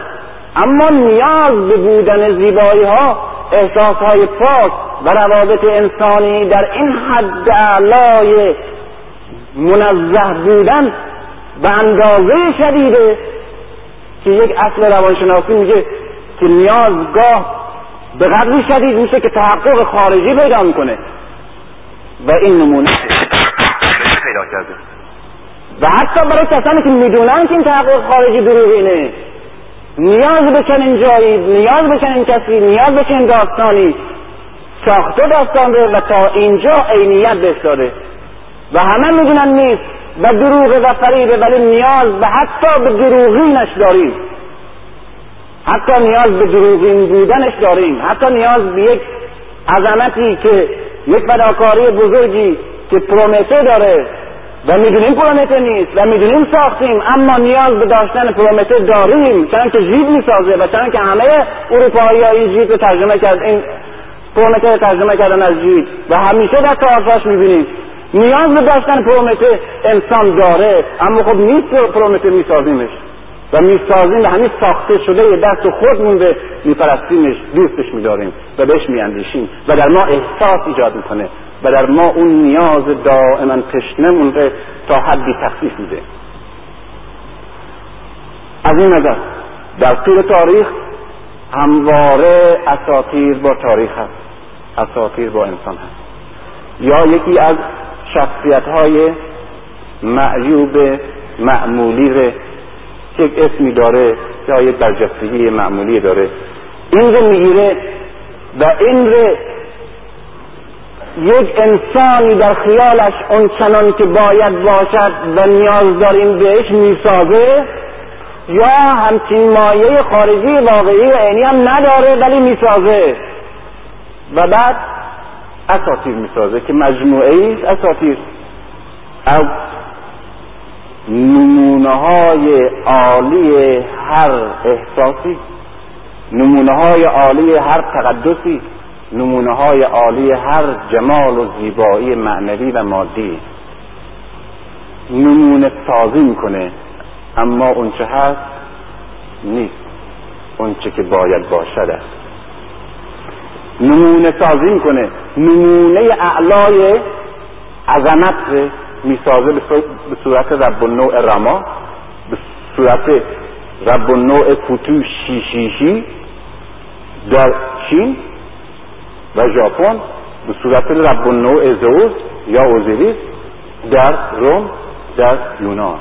اما نیاز به بودن زیبایی ها احساس های پاک و روابط انسانی در این حد علای منزه بودن به اندازه شدیده که یک اصل روانشناسی میگه که نیازگاه به قدری شدید میشه که تحقق خارجی پیدا می‌کنه. و این نمونه پیدا کرده. و حتی برای کسانی که می‌دونن که این تحقق خارجی دروغینه نیاز به چنین جایی نیاز به چنین کسی نیاز به چنین داستانی ساخته داستان رو و تا اینجا عینیت بهش داده. و همه می‌دونن نیست و دروغ و فریبه ولی نیاز به حتی به دروغینش داریم. حتی نیاز به دروغین بودنش داریم. حتی نیاز به یک عظمتی که یک فداکاری بزرگی که پرومته داره و می‌دونیم پرومته نیست و می‌دونیم ساختیم اما نیاز به داشتن پرومته داریم. چون که جیب می‌سازه و چون که همه اروپایی های جیب رو ترجمه کرد این پرومته ترجمه کردن از جیب. و همیشه در تئاتراش می‌بینیم نیاز به داشتن پرومته انسان داره اما خب نیست پرومته میسازیمش. و می‌سازیم و همین ساخته شده دست خود مونده میپرستیمش دوستش میداریم و بهش میاندیشیم. و در ما احساس ایجاد می‌کنه. و در ما اون نیاز دائما تشنه مونده تا حدی تخفیف میده. از این نظر در طول تاریخ همواره اساطیر با تاریخ هست. اساطیر با انسان هست. یا یکی از شخصیت های معیوب معمولی یک اسمی داره یا یک برجستگی معمولی داره. این رو می‌گیره و این رو یک انسانی در خیالش اون چنان که باید باشد و نیاز داریم بهش می‌سازه یا همچین مایه خارجی واقعی و عینی هم نداره ولی می‌سازه. و بعد اساتیر می‌سازه که مجموعه ای اساتیر از نمونه های عالی هر احساسی نمونه های عالی هر تقدسی نمونه های عالی هر جمال و زیبایی معنوی و مادی. نمونه سازی می‌کنه اما اونچه هست؟ نیست. اونچه که باید باشد است. نمونه سازی می‌کنه. نمونه اعلای عظمت می‌سازه به صورت رب نوع رما به صورت رب نوع فتو شیشیشی در چین. و ژاپن به صورت رب نوع زوز یا اوزیریس در روم در یونان.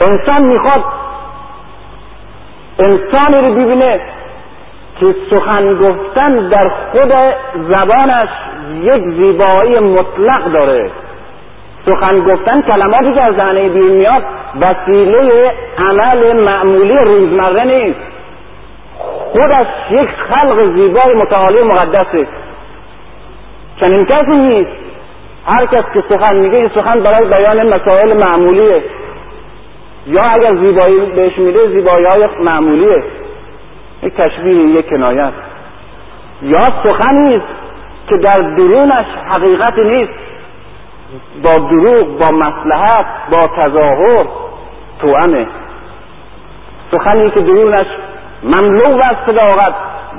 انسان می‌خواد انسانی رو ببینه که سخن گفتن در خود زبانش یک زیبایی مطلق داره. سخن گفتن کلماتی که از ذهنه بیرون میاد وسیله عمل معمولی روزمره نیست. خودش یک خلق زیبای متعالی مقدسه چنین کسی نیست. هر کس که سخن میگه این سخن برای بیان مسائل معمولیه. یا اگر زیبایی بهش میده زیبایی های معمولیه. یک تشبیه یک کنایت یا سخنی است که در درونش حقیقت نیست. با دروغ با مسلحت با تظاهر توامه سخنی که درونش مملو از صداقت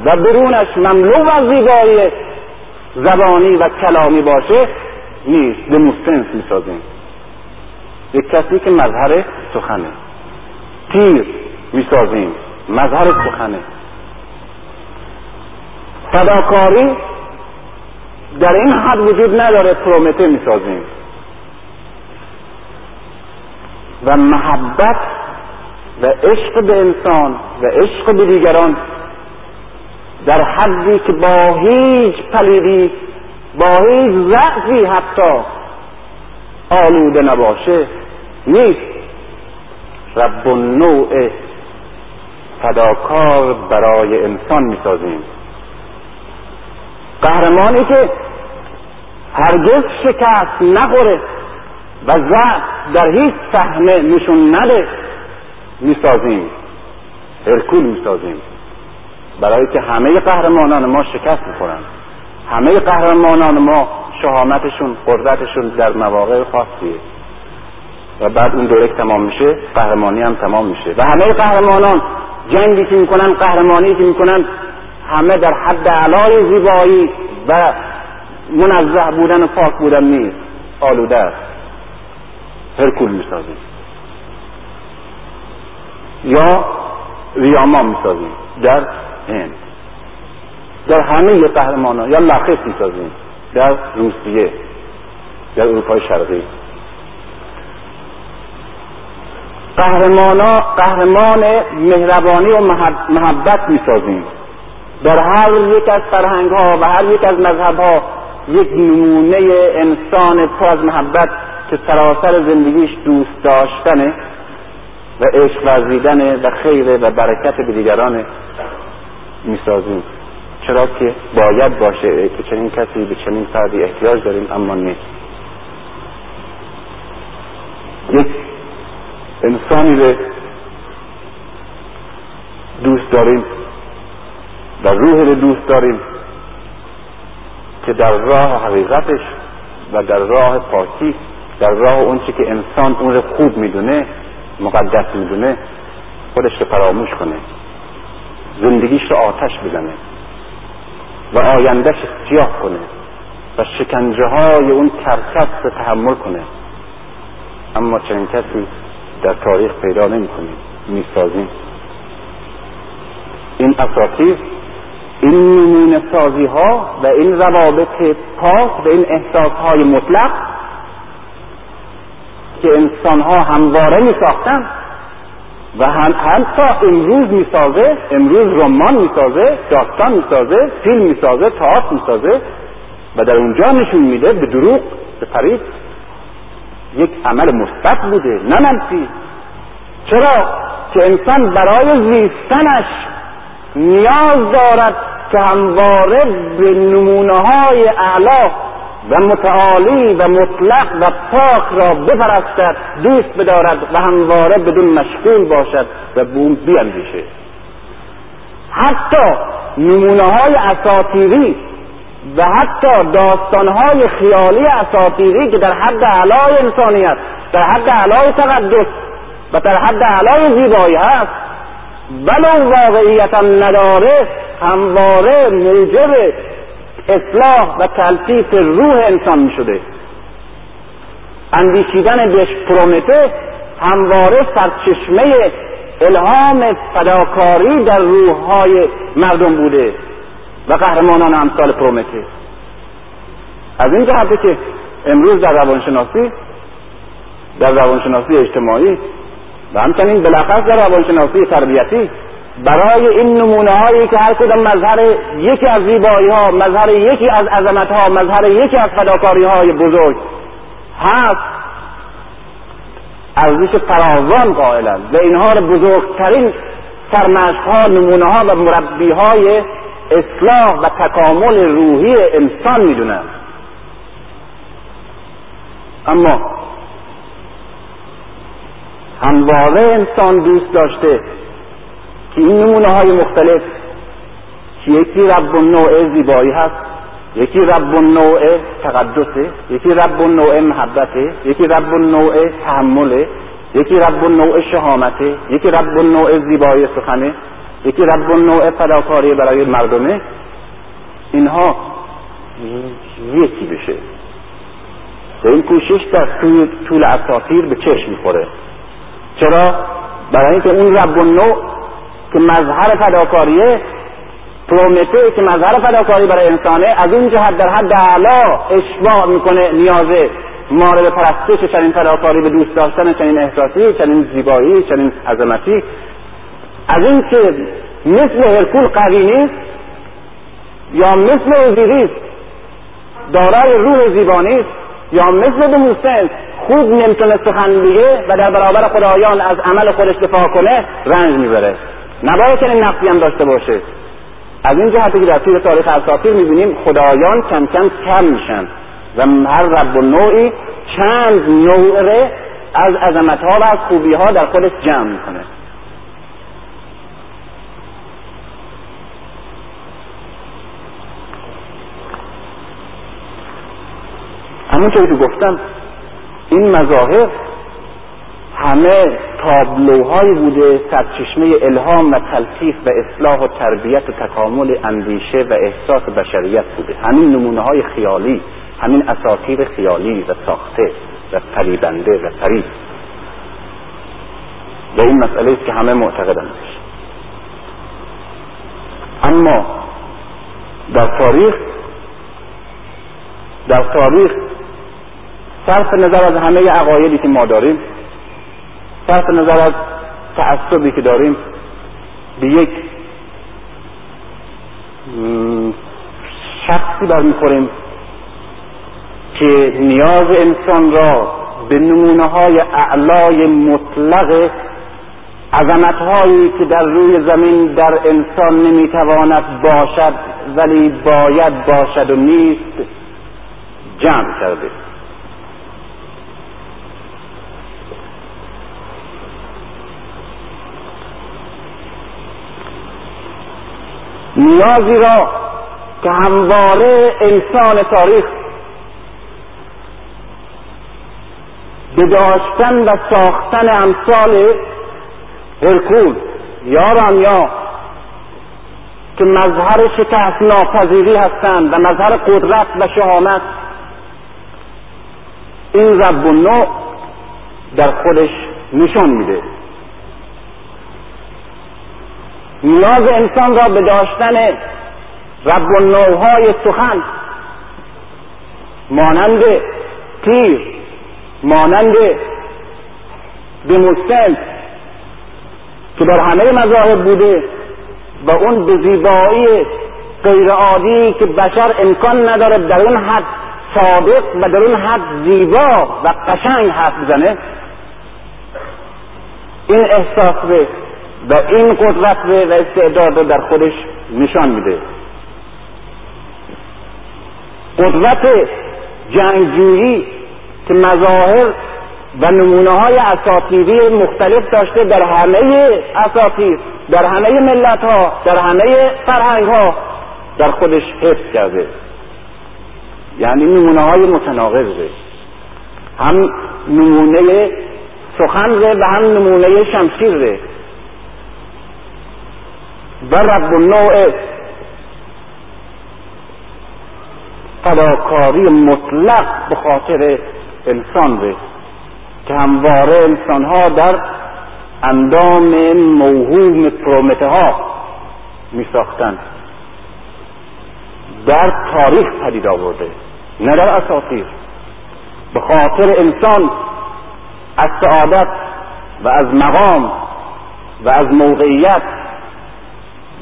و برونش مملو از زیبایی زبانی و کلامی باشه نیست. به مستنس می‌سازیم. یک کسی که مظهر سخنه. تیر می‌سازیم. مظهر سخنه. فداکاری در این حد وجود نداره پرومته می‌سازیم. و محبت و عشق به انسان و عشق به دیگران در حدی که با هیچ پلیدی با هیچ ضعفی حتی آلوده نباشه نیست. رب نوع فداکار برای انسان می‌سازیم. قهرمانی که هرگز شکست نخوره و ضعف در هیچ صحنه نشون نده. می‌سازیم. هرکول می‌سازیم. برای که همه قهرمانان ما شکست می‌خورن. همه قهرمانان ما شهامتشون قدرتشون در مواقع خاصیه. و بعد اون دوره تمام میشه قهرمانی هم تمام میشه. و همه قهرمانان جنگی که می‌کنن قهرمانی که می‌کنن همه در حد علای زیبایی و منزه بودن و پاک بودن نیست. آلوده است. هرکول می‌سازیم. یا ریاما می‌سازیم. در هند. در همه قهرمان یا لخص می‌سازیم. در روسیه. در اروپای شرقی. قهرمانا قهرمان مهربانی و محبت می‌سازیم. در هر یک از فرهنگ ها و هر یک از مذهب ها یک نمونه انسان پر از محبت که سراسر زندگیش دوست داشتنه. و عشق ورزیدن و خیر و برکت به دیگران می‌سازیم. چرا که باید باشه که چنین کسی به چنین فردی احتیاج داریم اما نیست یک انسانی رو دوست داریم و روح رو دوست داریم که در راه حقیقتش و در راه پاکی در راه اون که انسان اون رو خوب می‌دونه مقدس می‌دونه خودش رو فراموش کنه. زندگیش رو آتش بزنه. و آیندهش سیاه کنه. و شکنجه های اون کرکس رو تحمل کنه. اما چنین کسی در تاریخ پیدا نمی کنیم می‌سازیم این اساطیر این نمونه سازی ها و این روابط پاک و این احساس های مطلق که انسان ها همواره می ساختن و هم حتی امروز می‌سازه امروز رمان می‌سازه داستان می‌سازه فیلم می‌سازه تئاتر می‌سازه و در اونجا نشون میده به دروغ به فریب یک عمل مثبت بوده نه منفی. چرا؟ که انسان برای زیستنش نیاز دارد که همواره به نمونه های اعلا و متعالی و مطلق و پاک را بپرستد دوست بدارد و همواره بدون مشغول باشد و بوم بیاندیشه. حتی نمونه های اساطیری و حتی داستانهای خیالی اساطیری که در حد علای انسانیت در حد علای تقدس و در حد علای زیبایی هست ولو واقعیتا نداره همواره موجب اصلاح و تلطیف روح انسان می شده. اندیشیدن بهش پرومته همواره سرچشمه الهام فداکاری در روحهای مردم بوده و قهرمانان امثال پرومته. از این جهته که امروز در روانشناسی در روانشناسی اجتماعی و همچنین بلخص در روانشناسی تربیتی برای این نمونه هایی که هر کدام مظهر یکی از زیبایی ها مظهر یکی از عظمت ها مظهر یکی از فداکاری های بزرگ هست ارزش فراوان قائلند و اینها را بزرگترین سرمشق ها نمونه ها و مربی های اصلاح و تکامل روحی انسان می‌دونند. اما همواره انسان دوست داشته این نمونه های مختلف که یکی رب نوع زیبایی هست یکی رب نوع تقدسه یکی رب نوع محبته یکی رب نوع تحمله یکی رب نوع شهامته یکی رب نوع زیبایی سخنه یکی رب نوع فداکاری برای مردمه. اینها یکی بشه. و این کوشش در طول اساطیر به چشم می‌خوره. چرا؟ برای اینکه اون رب نوع که مظهر فداکاریه پرومته که مظهر فداکاری برای انسانه از اون جهت در حد اعلا اشباع می‌کنه نیازه مورد پرستش چنین فداکاری به دوست داشتن چنین احساسی چنین زیبایی چنین عظمتی. از این که مثل هرکول قوی نیست یا مثل اوزیریس دارای روح زیبانی است یا مثل دموسن خوب نمی‌تونه سخن بگه و در برابر خدایان از عمل خودش دفاع کنه رنج می‌بره. نباید چنین نقصی هم داشته باشه. از این جهتی که در طول تاریخ اساطیر می‌بینیم خدایان کم کم کم میشن و هر رب و نوعی چند نوع از عظمت ها و از خوبی ها در خودش جمع می‌کنه. همونطوری که گفتم این مظاهر همه تابلوهایی بوده سرچشمه الهام و تلطیف و اصلاح و تربیت و تکامل اندیشه و احساس بشریت بوده. همین نمونه های خیالی همین اساطیر خیالی و ساخته و فریبنده و فریب. و این مسئله است که همه معتقدند اما در تاریخ در تاریخ صرف نظر از همه عقایدی که ما داریم صرف نظر از تعصبی که داریم به یک شخصی برمیخوریم که نیاز انسان را به نمونه های اعلای مطلق عظمت هایی که در روی زمین در انسان نمی‌تواند باشد ولی باید باشد و نیست جمع کرده. نیازی را که همواره انسان تاریخ به داشتن و ساختن امثال هرکول یا رامیا که مظهر شکست ناپذیری هستند و مظهر قدرت و شهامت این رب و نوع در خودش نشان میده. نیاز انسان را به داشتن رب و نوهای سخن مانند تیر مانند دموستن که در همه مذاهب بوده و اون به زیبایی غیرعادی که بشر امکان نداره در اون حد صادق و در اون حد زیبا و قشنگ حرف بزنه این احساس به و این قدرت و استعداد رو در خودش نشان میده. قدرت جنگجویی که مظاهر و نمونه های اساطیری مختلف داشته در همه اساطیر در همه ملت ها در همه فرهنگ ها در خودش حفظ کرده. یعنی نمونه های متناقضه. هم نمونه سخن و هم نمونه شمشیر و رب نوع فداکاری مطلق به خاطر انسان به که همواره انسان ها در اندام موهوم پرومته ها می ساختند در تاریخ پدید آورده نه در اساطیر. به خاطر انسان از سعادت و از مقام و از موقعیت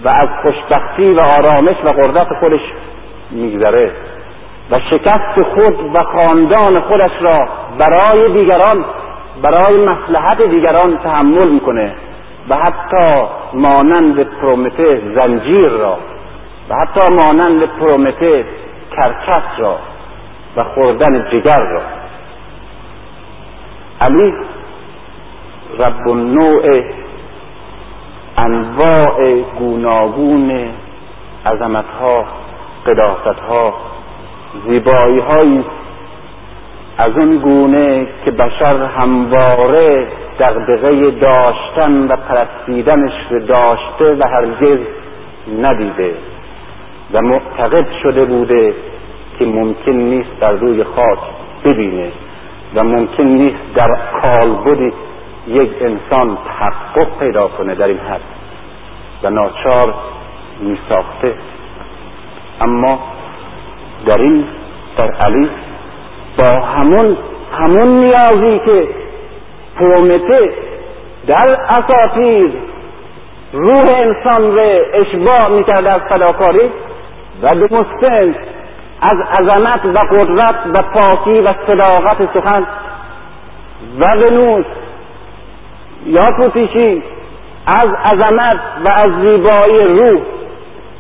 و از خوشبختی و آرامش و قدرت خودش میگذره. و شکست خود و خاندان خودش را برای دیگران برای مسلحت دیگران تحمل می‌کنه. و حتی مانند پرومته زنجیر را و حتی مانند پرومته کرکس را و خوردن جگر را. علی رب النوع انواع گوناگون عظمت ها قداست ها زیبایی های از اون گونه که بشر همواره دغدغه داشتن و پرستیدنش رو داشته و هرگز ندیده و معتقد شده بوده که ممکن نیست در روی خاک ببینه و ممکن نیست در کالبد یک انسان تحقق پیدا کنه در این حد و ناچار می ساخته اما در این در علی با همون همون نیازی که پرومته در اساطیر روح انسان را اشباع می‌کرد از فداکاری و به از عظمت و قدرت و پاکی و صداقت سخن و به یا پوتیشی از عظمت و از زیبایی روح.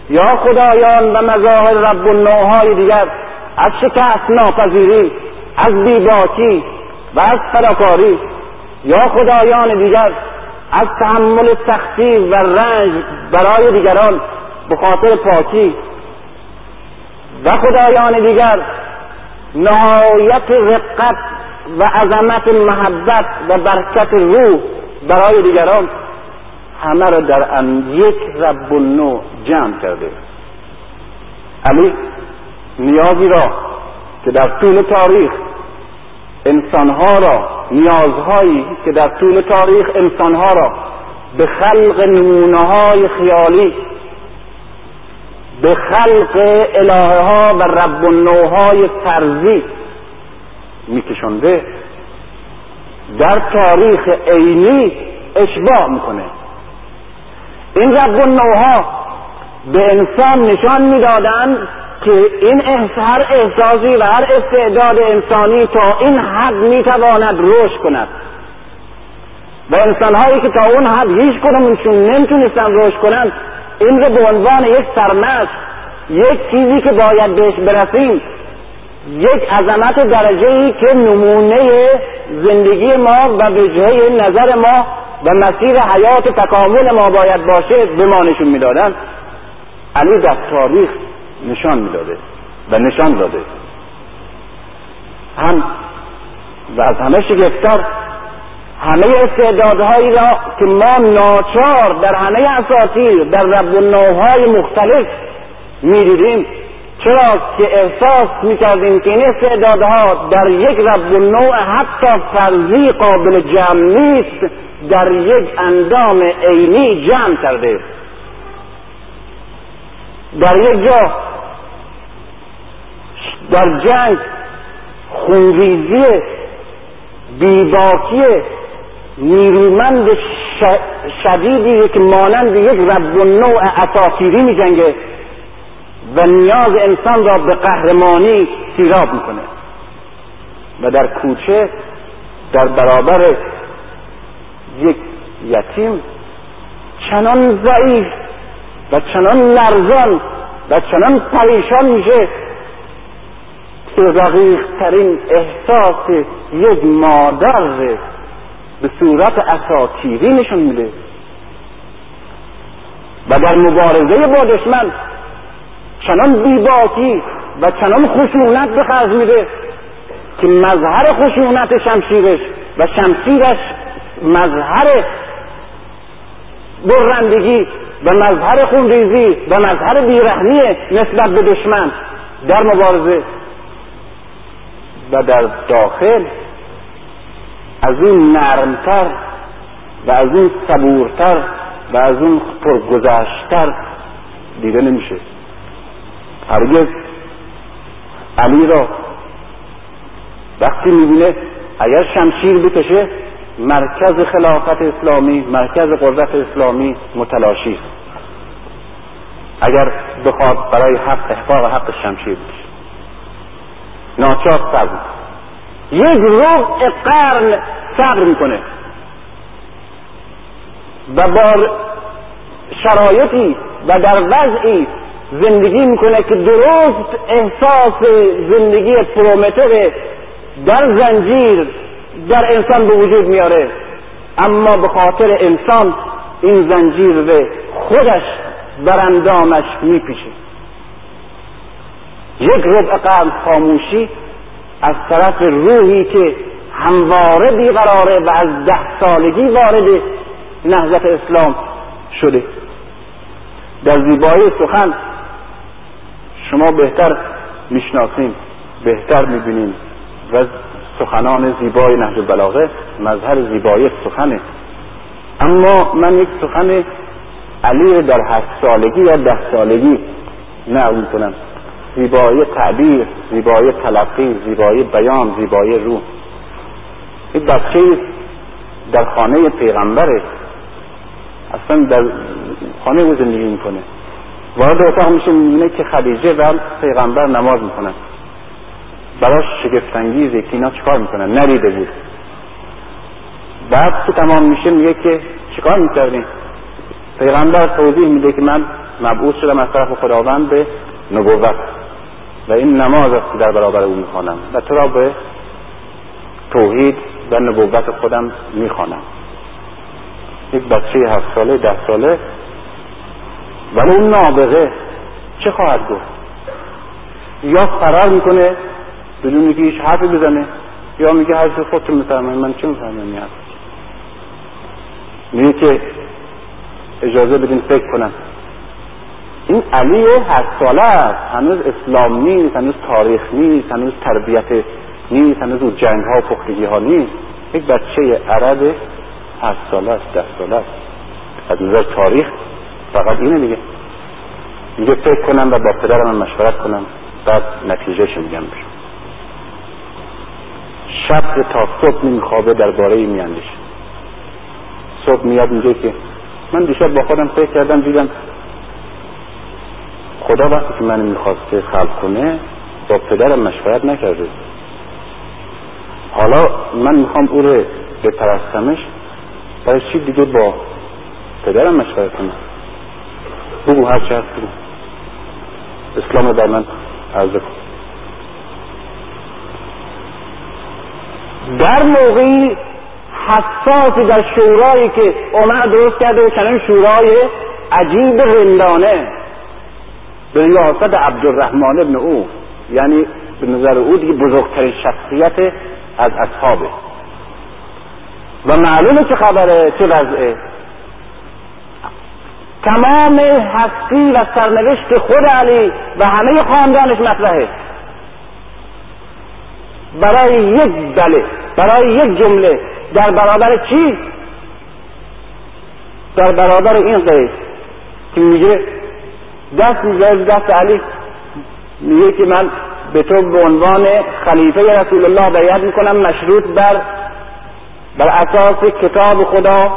یا خدایان و مظاهر رب النوهای دیگر از شکست ناپذیری از بیباکی و از فداکاری یا خدایان دیگر از تحمل سختی و رنج برای دیگران به خاطر پاکی. و خدایان دیگر نهایت رقت و عظمت محبت و برکت روح. برای دیگران همه را در ان یک رب النوع جمع کرده. علی نیازی را که در طول تاریخ انسانها را نیازهایی که در طول تاریخ انسانها را به خلق نمونه های خیالی به خلق الهه ها و رب النوهای فرضی میکشنده در تاریخ عینی اشباع می‌کنه. این رب النوها به انسان نشان می‌دادند که این هر احساسی و هر استعداد انسانی تا این حد می‌تواند رشد کند. و انسانهایی که تا اون حد هیچ کدومشون نمی‌تونستن رشد کنند این رو به عنوان یک سرمشق یک چیزی که باید بهش برسیم یک عظمت درجه که نمونه زندگی ما و وجهه نظر ما و مسیر حیات تکامل ما باید باشه به ما نشون می‌دادن. علی در تاریخ نشان می‌داده و نشان داده. هم و از همه شگفتر همه استعدادهایی را که ما ناچار در همه اساطیر در رب النوهای مختلف می‌دیدیم. چرا که احساس می‌کردیم که این استعدادها در یک رب النوع حتی فرضی قابل جمع نیست در یک اندام عینی جمع کرده. در یک جا در جنگ خونریزی بیباکی نیرومند شدیدی که مانند یک رب نوع اساطیری می و نیاز انسان را به قهرمانی سیراب می‌کنه. و در کوچه در برابر یک یتیم چنان ضعیف و چنان لرزان و چنان پریشان میشه که رقیق ترین احساس یک مادر به صورت اساتیری نشون میده. و در مبارزه با دشمن چنان بیباکی و چنان خشونت به خرج میده که مظهر خشونت شمشیرش و شمشیرش مظهر برندگی و مظهر خونریزی و مظهر بیرحمی نسبت به دشمن در مبارزه و در داخل از اون نرمتر و از اون صبورتر و از اون پرگذشتر دیده نمیشه. هرگز علی را وقتی می‌بینه اگر شمشیر بکشه مرکز خلافت اسلامی مرکز قدرت اسلامی متلاشی است. اگر بخواد برای حق احقاق حق شمشیر بکشه. ناچار صبر یک ربع قرن صبر می‌کنه. و با شرایطی و در وضعی زندگی می‌کنه که درست احساس زندگی پرومتر در زنجیر در انسان به وجود میاره. اما به خاطر انسان این زنجیر به خودش براندامش میپیشه یک ربع قرن خاموشی از طرف روحی که همواره بیقراره و از ده سالگی وارد نهضت اسلام شده. در زیبایی سخن شما بهتر می‌شناسیم بهتر می‌بینیم. و سخنان زیبای نهج البلاغه مظهر زیبایی سخنه. اما من یک سخن علی در هشت سالگی یا ده سالگی نقل می‌کنم. زیبایی تعبیر زیبایی تلقی زیبایی بیان زیبایی روح. این بچه در خانه پیغمبره. اصلا در خانه او زندگی می‌کنه. وارد اتاق میشه می‌بینه که خدیجه و پیغمبر نماز می‌کنن براش شگفتانگیزه که اینا چیکار می‌کنن ندیده بود. بعد که تمام میشه میگه که چیکار می‌کردین پیغمبر توضیح میده که من مبعوث شدم از طرف خداوند به نبوت و این نماز است که در برابر او می‌خوانم و تو را به توحید و نبوت خودم می‌خوانم. یک بچه هفت ساله ده ساله ولی اون نابغه چه خواهد گفت؟ یا فرار می‌کنه بدون که هیچ حرفی بزنه یا میگه حرف خودتون می‌فهمن من چه می‌فهمم این میگه که اجازه بدین فکر کنم. این علی هشت ساله است. هنوز اسلام نیست هنوز تاریخ نیست هنوز تربیت نیست هنوز او جنگ ها و پختگی ها نیست. یک بچه عرب هشت ساله است ده ساله است. از نظر تاریخ فقط اینه دیگه. میگه فکر کنم و با پدرم مشورت کنم. بعد نتیجهش میگم بشم شب تا صبح نمیخوابه درباره این میاندیشه صبح میاد میگه که من دیشب با خودم فکر کردم دیدم خدا وقتی که من می‌خواسته خلق کنه با پدرم مشورت نکرده. حالا من می‌خوام او رو بپرستمش برای چی دیگه با پدرم مشورت کنم؟ بگو هر چه هست اسلام بر من عرضه کن. در موقعی حساسی در شورایی که عمر درست کرده و چنین شورای عجیب رندانه. به ریاست عبدالرحمن ابن او. یعنی به نظر او دیگه بزرگترین شخصیت از اصحابه. و معلومه چه خبره چه وضعه. تمام هستی و سرنوشت خود علی و همه خاندانش مطرحه. برای یک بله برای یک جمله در برابر چی؟ در برابر این قید که میگه دست می‌ذاره دست علی میگه که من به تو به عنوان خلیفه رسول الله بیعت می‌کنم مشروط بر بر اساس کتاب خدا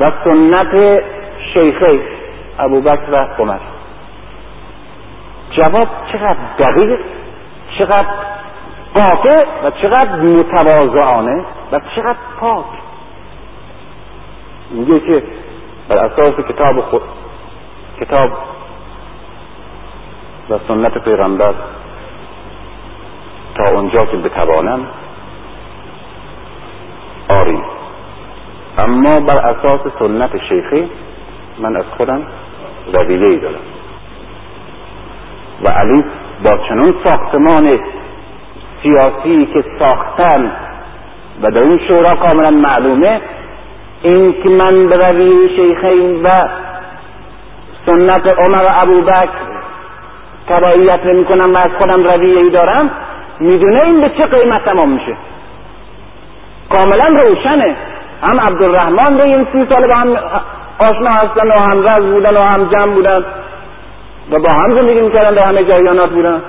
و سنت شیخه ابوبکر و عمر. جواب چقدر دقیق چقدر قاطع و چقدر متواضعانه و چقدر پاک. میگه که بر اساس کتاب خود کتاب و سنت پیغمبر تا اونجا که بتوانم آری. اما بر اساس سنت شیخی من از خودم رویه ای دارم. و علی با چنون ساختمان سیاسی که ساختن و در این شورا کاملا معلومه این که من به رویه شیخین و سنت عمر و ابوبکر تبعیت نمی کنم و از خودم رویه ای دارم می‌دونه این به چه قیمت تمام میشه. کاملا روشنه. هم عبدالرحمن به این سی سال با هم آشنا هستن و هم رز بودن و هم جمع بودن. و با هم زندگی می‌کردن در همه جریانات بودن.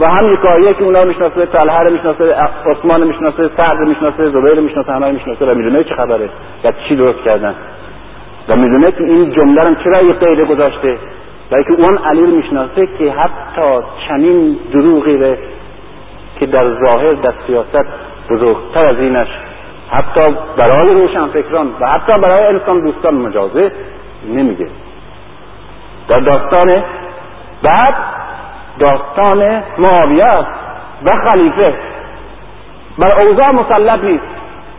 و هم یکاییه که اونا می‌شناسه طلحه رو می‌شناسه عثمان می‌شناسه سعد می‌شناسه زبیر می‌شناسه همه می‌شناسه و می‌دونه چه خبره و چی درست کردن. و می‌دونه که این جمله رو چرا یه قیده گذاشته و که اون علی رو می‌شناسه که حتی چنین دروغی رو که در ظاهر در سیاست بزرگتر از اینش حتی برای روشنفکران و حتی برای انسان دوستان مجازه نمیگه در داستان بعد داستان معاویه و خلیفه بر اوضاع مسلط نیست.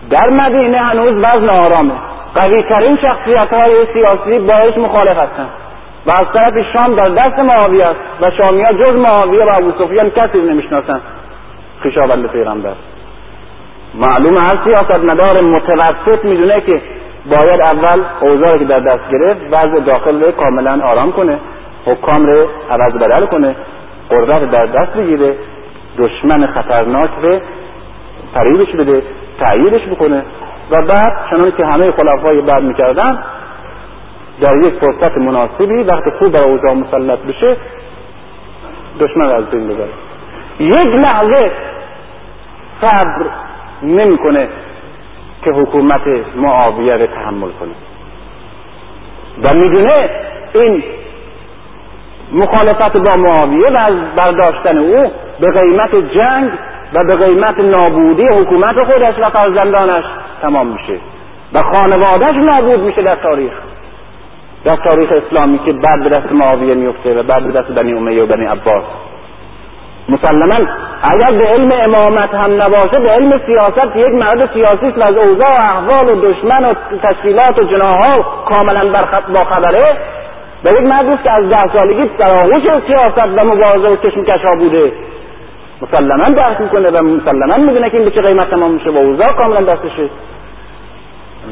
در مدینه هنوز وزن آرامه. قوی ترین شخصیت های سیاسی باش مخالف هستند و از طرف شام در دست معاویه است و شامیا جز معاویه و ابو سفیان کسی نمی‌شناسند خویشاوند پیغمبر. معلوم هر سیاست مدار متوسط می‌دونه که باید اول اوضاعی که در دست گرفت وضع داخل رو کاملا آرام کنه حکام رو عوض بدل کنه قدرت در دست بگیره دشمن خطرناک رو فریبش بده تأییدش بکنه. و بعد چنان که همه خلفای بعد می‌کردن در یک فرصت مناسبی وقتی خوب بر اوضاع مسلط بشه دشمن از بین ببره. یک لحظه صبر نمی‌کنه که حکومت معاویه رو تحمل کنه. و می‌دونه این مخالفت با معاویه و از برداشتن او به قیمت جنگ و به قیمت نابودی حکومت خودش و فرزندانش تمام میشه. و خانوادهش نابود میشه در تاریخ. در تاریخ اسلامی که بعد به دست معاویه میفته و بعد به دست بنی امیه و بنی عباس. مسلما اگر به علم امامت هم نباشه به علم سیاست یک مرد سیاسی است و از اوضاع و احوال و دشمن و تشکیلات و جناها کاملا با خبره و یک مردی که از ده سالگی در آغوش سیاست و مبارزه و کشمکش بوده. مسلما درک می‌کنه و مسلما می‌دونه که این به چه قیمت تمام میشه و اوضاع کاملا دستشه.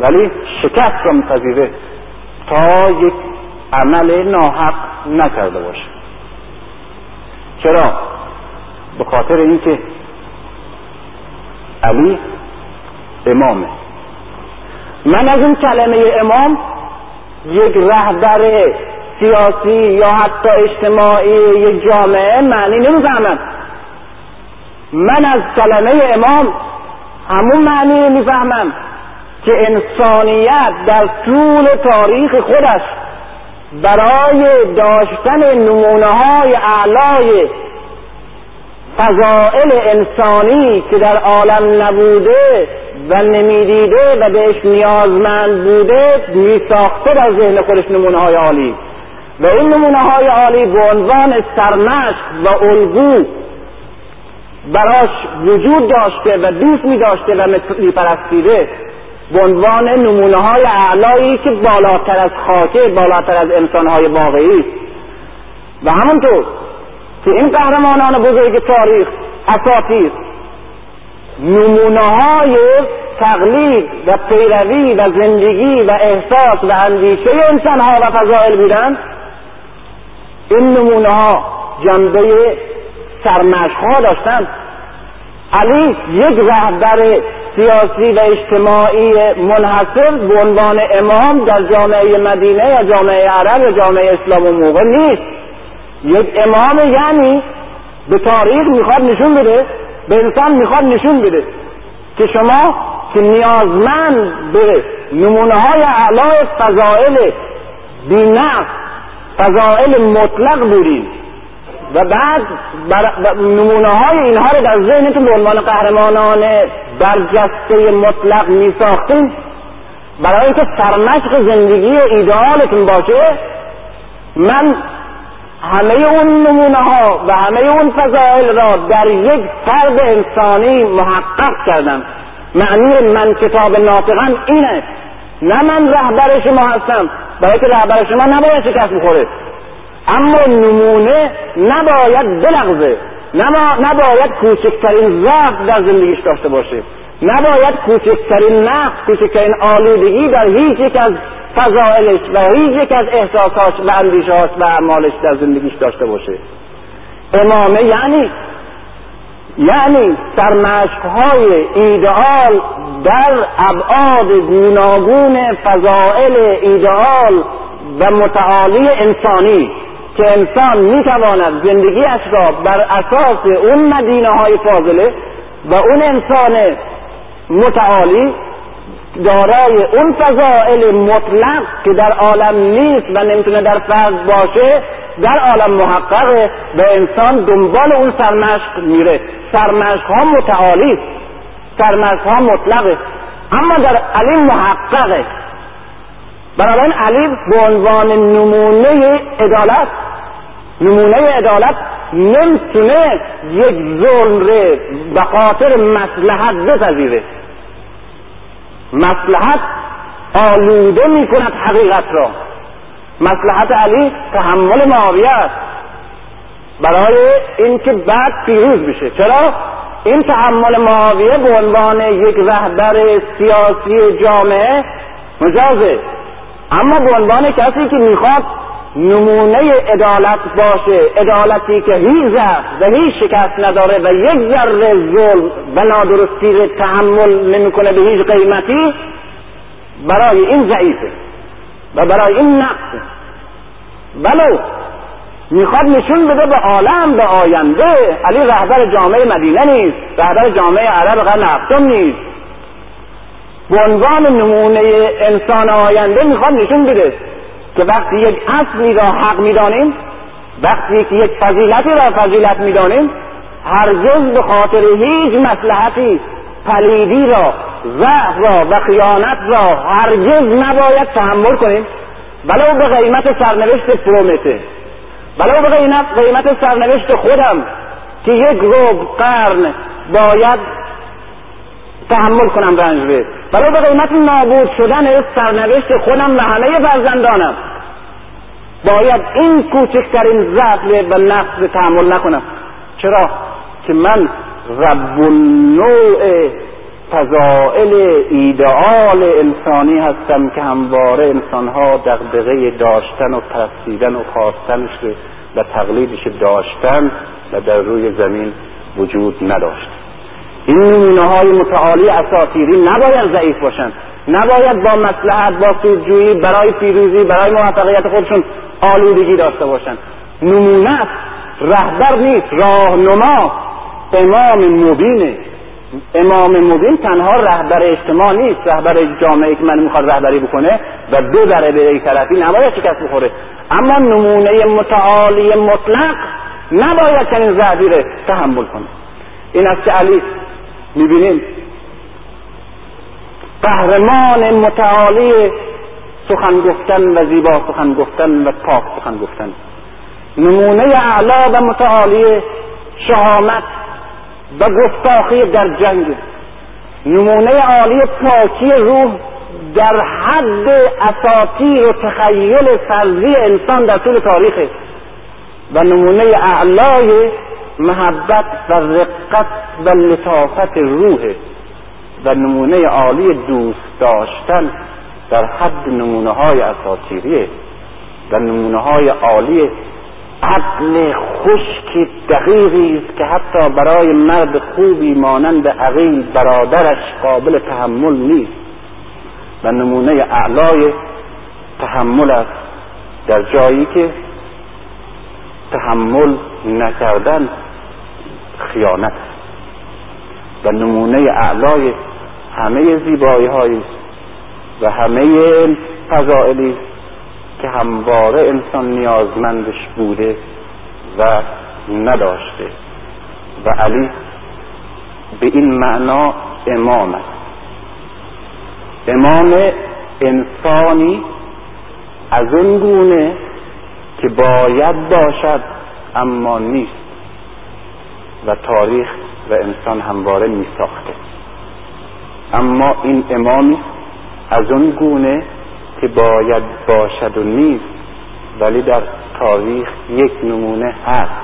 ولی شکست را میپذیره تا یک عمل ناحق نکرده باشه. چرا؟ به خاطر اینکه علی امامه. من از این کلمه امام یک رهبر سیاسی یا حتی اجتماعی یک جامعه معنی نمی‌فهمم. من از کلمه امام همون معنی می‌فهمم که انسانیت در طول تاریخ خودش برای داشتن نمونه های اعلای فضائل انسانی که در عالم نبوده و نمی‌دیده و بهش نیازمند بوده میساخته در ذهن خودش نمونه های عالی. و این نمونه های عالی به عنوان سرمشق و الگو براش وجود داشته و دوست می داشته و میپرستیده. به عنوان نمونه های اعلایی که بالاتر از خاکه بالاتر از انسان های واقعی. و همونطور که این قهرمانان بزرگ تاریخ اساطیر نمونه های تقلید و پیروی و زندگی و احساس و اندیشه انسان ها و فضائل این نمونه ها جنبه سرمشق ها داشتند. علی یک رهبر سیاسی و اجتماعی منحصر به عنوان امام در جامعه مدینه یا جامعه عرب یا جامعه اسلام و موقع نیست. یک امام یعنی به تاریخ می‌خواد نشون بده به انسان می‌خواد نشون بده که شما که نیازمند به نمونه های اعلای فضائل بینقص فضائل مطلق بودید و بعد نمونه های اینها رو در ذهنتون به عنوان قهرمانان برجسته مطلق می ساختیم برای اینکه سرمشق زندگی ایدئالتون باشه من همه اون نمونه ها و همه اون فضائل را در یک فرد انسانی محقق کردم. معنی من کتاب ناطقم اینه. نه من رهبر شما هستم برای که رهبر شما نباید شکست بخوره اما نمونه نباید بلغزه نباید کوچکترین ضعف در زندگیش داشته باشه. نباید کوچکترین نقص کوچکترین آلودگی در هیچ یک از فضائلش و هیچ یک از احساساش و اندیشهاش و اعمالش در زندگیش داشته باشه. امامه یعنی یعنی های ایدئال در ابعاد گوناگون فضائل ایدئال و متعالی انسانی که انسان می‌تواند زندگیش را بر اساس اون مدینه های فاضله و اون انسان متعالی دارای اون فضائل مطلق که در عالم نیست و نمی‌تونه در فرض باشه در عالم محققه و انسان دنبال اون سرمشق میره. سرمشق ها متعالی سرمشق ها مطلقه. اما در علی محققه بنابراین علی به عنوان نمونه عدالت نمونه عدالت نمی‌تونه یک ظلم به خاطر مسلحت بپذیره. مسلحت آلوده می‌کند حقیقت را. مسلحت علی تحمل معاویه است. برای اینکه بعد پیروز بشه. چرا؟ این تحمل معاویه به عنوان یک رهبر سیاسی جامعه مجازه. اما به عنوان کسی که می‌خواد نمونه عدالت باشه. عدالتی که هیچ و هیچ شکست نداره و یک ذره ظلم و نادرستی تحمل نمی‌کنه به هیچ قیمتی برای این ضعیفه و برای این نقصه. ولو می‌خواد نشون بده به عالم به آینده. علی رهبر جامعه مدینه نیست. رهبر جامعه عرب قرن هفتم نیست. به عنوان نمونه انسان آینده می‌خواد نشون بده. که وقتی یک اصلی را حق می‌دانیم وقتی که یک فضیلتی را فضیلت می‌دانیم هرگز به خاطر هیچ مسلحتی پلیدی را ضعف را و خیانت را هرگز نباید تحمل کنیم. ولو به قیمت سرنوشت پرومته ولو به قیمت سرنوشت خودم که یک روب قرن باید تحمل کنم رنج به ولو به قیمت نابود شدن سرنوشت خودم و همه فرزندانم. باید این کوچکترین ضعف و نقص تحمل نکنم. چرا؟ که من رب النوع فضائل ایدئال انسانی هستم که همواره انسانها دغدغه داشتن و پرستیدن و خواستنش و تقلیدش داشتن و در روی زمین وجود نداشت. این نمونه های متعالی اساطیری نباید ضعیف باشند نباید با مسلحت با سودجویی برای پیروزی برای موفقیت خودشون آلودگی داشته باشن. نمونه رهبر نیست راهنما امام مبینه امام مبین تنها رهبر اجتماع نیست رهبر جامعه که من می‌خواد رهبری بکنه و دو ذره به یک طرفی نباید شکست بخوره. اما نمونه متعالی مطلق نباید چنین ضعفی تحمل کنه. این است که علی؟ می‌بینیم؟ قهرمان متعالی سخن گفتن و زیبا سخن گفتن و پاک سخن گفتن. نمونه اعلا و متعالی شهامت و گستاخی در جنگ. نمونه عالی پاکی روح در حد اساطیر و تخیل فرضی انسان در طول تاریخ. و نمونه اعلای محبت و رقت و لطافت روح و نمونه عالی دوست داشتن در حد نمونه های اساطیریه و نمونه های عالی عقل خشک دقیقی است که حتی برای مرد خوبی مانند عقیل برادرش قابل تحمل نیست و نمونه اعلای تحمل است در جایی که تحمل نکردن خیانت و نمونه اعلای همه زیبایی هایی و همه فضائلی که همواره انسان نیازمندش بوده و نداشته. و علی به این معنا امام است. امام انسانی از اون گونه که باید باشد اما نیست. و تاریخ و انسان همواره می ساخته اما این امامی از اون گونه که باید باشد و نیست ولی در تاریخ یک نمونه هست.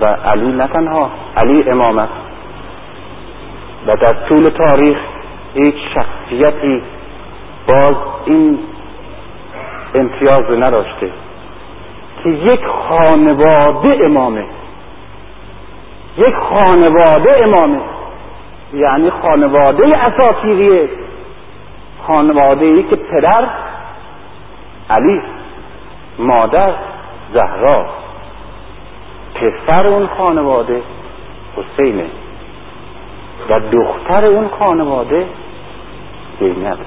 و علی نه تنها علی امام است. و در طول تاریخ هیچ شخصیتی باز این امتیاز نداشته که یک خانواده امامه. یک خانواده امامه. یعنی خانواده اساطیریه خانواده ای که پدر علی مادر زهرا. پسر اون خانواده حسینه و دختر اون خانواده زینب.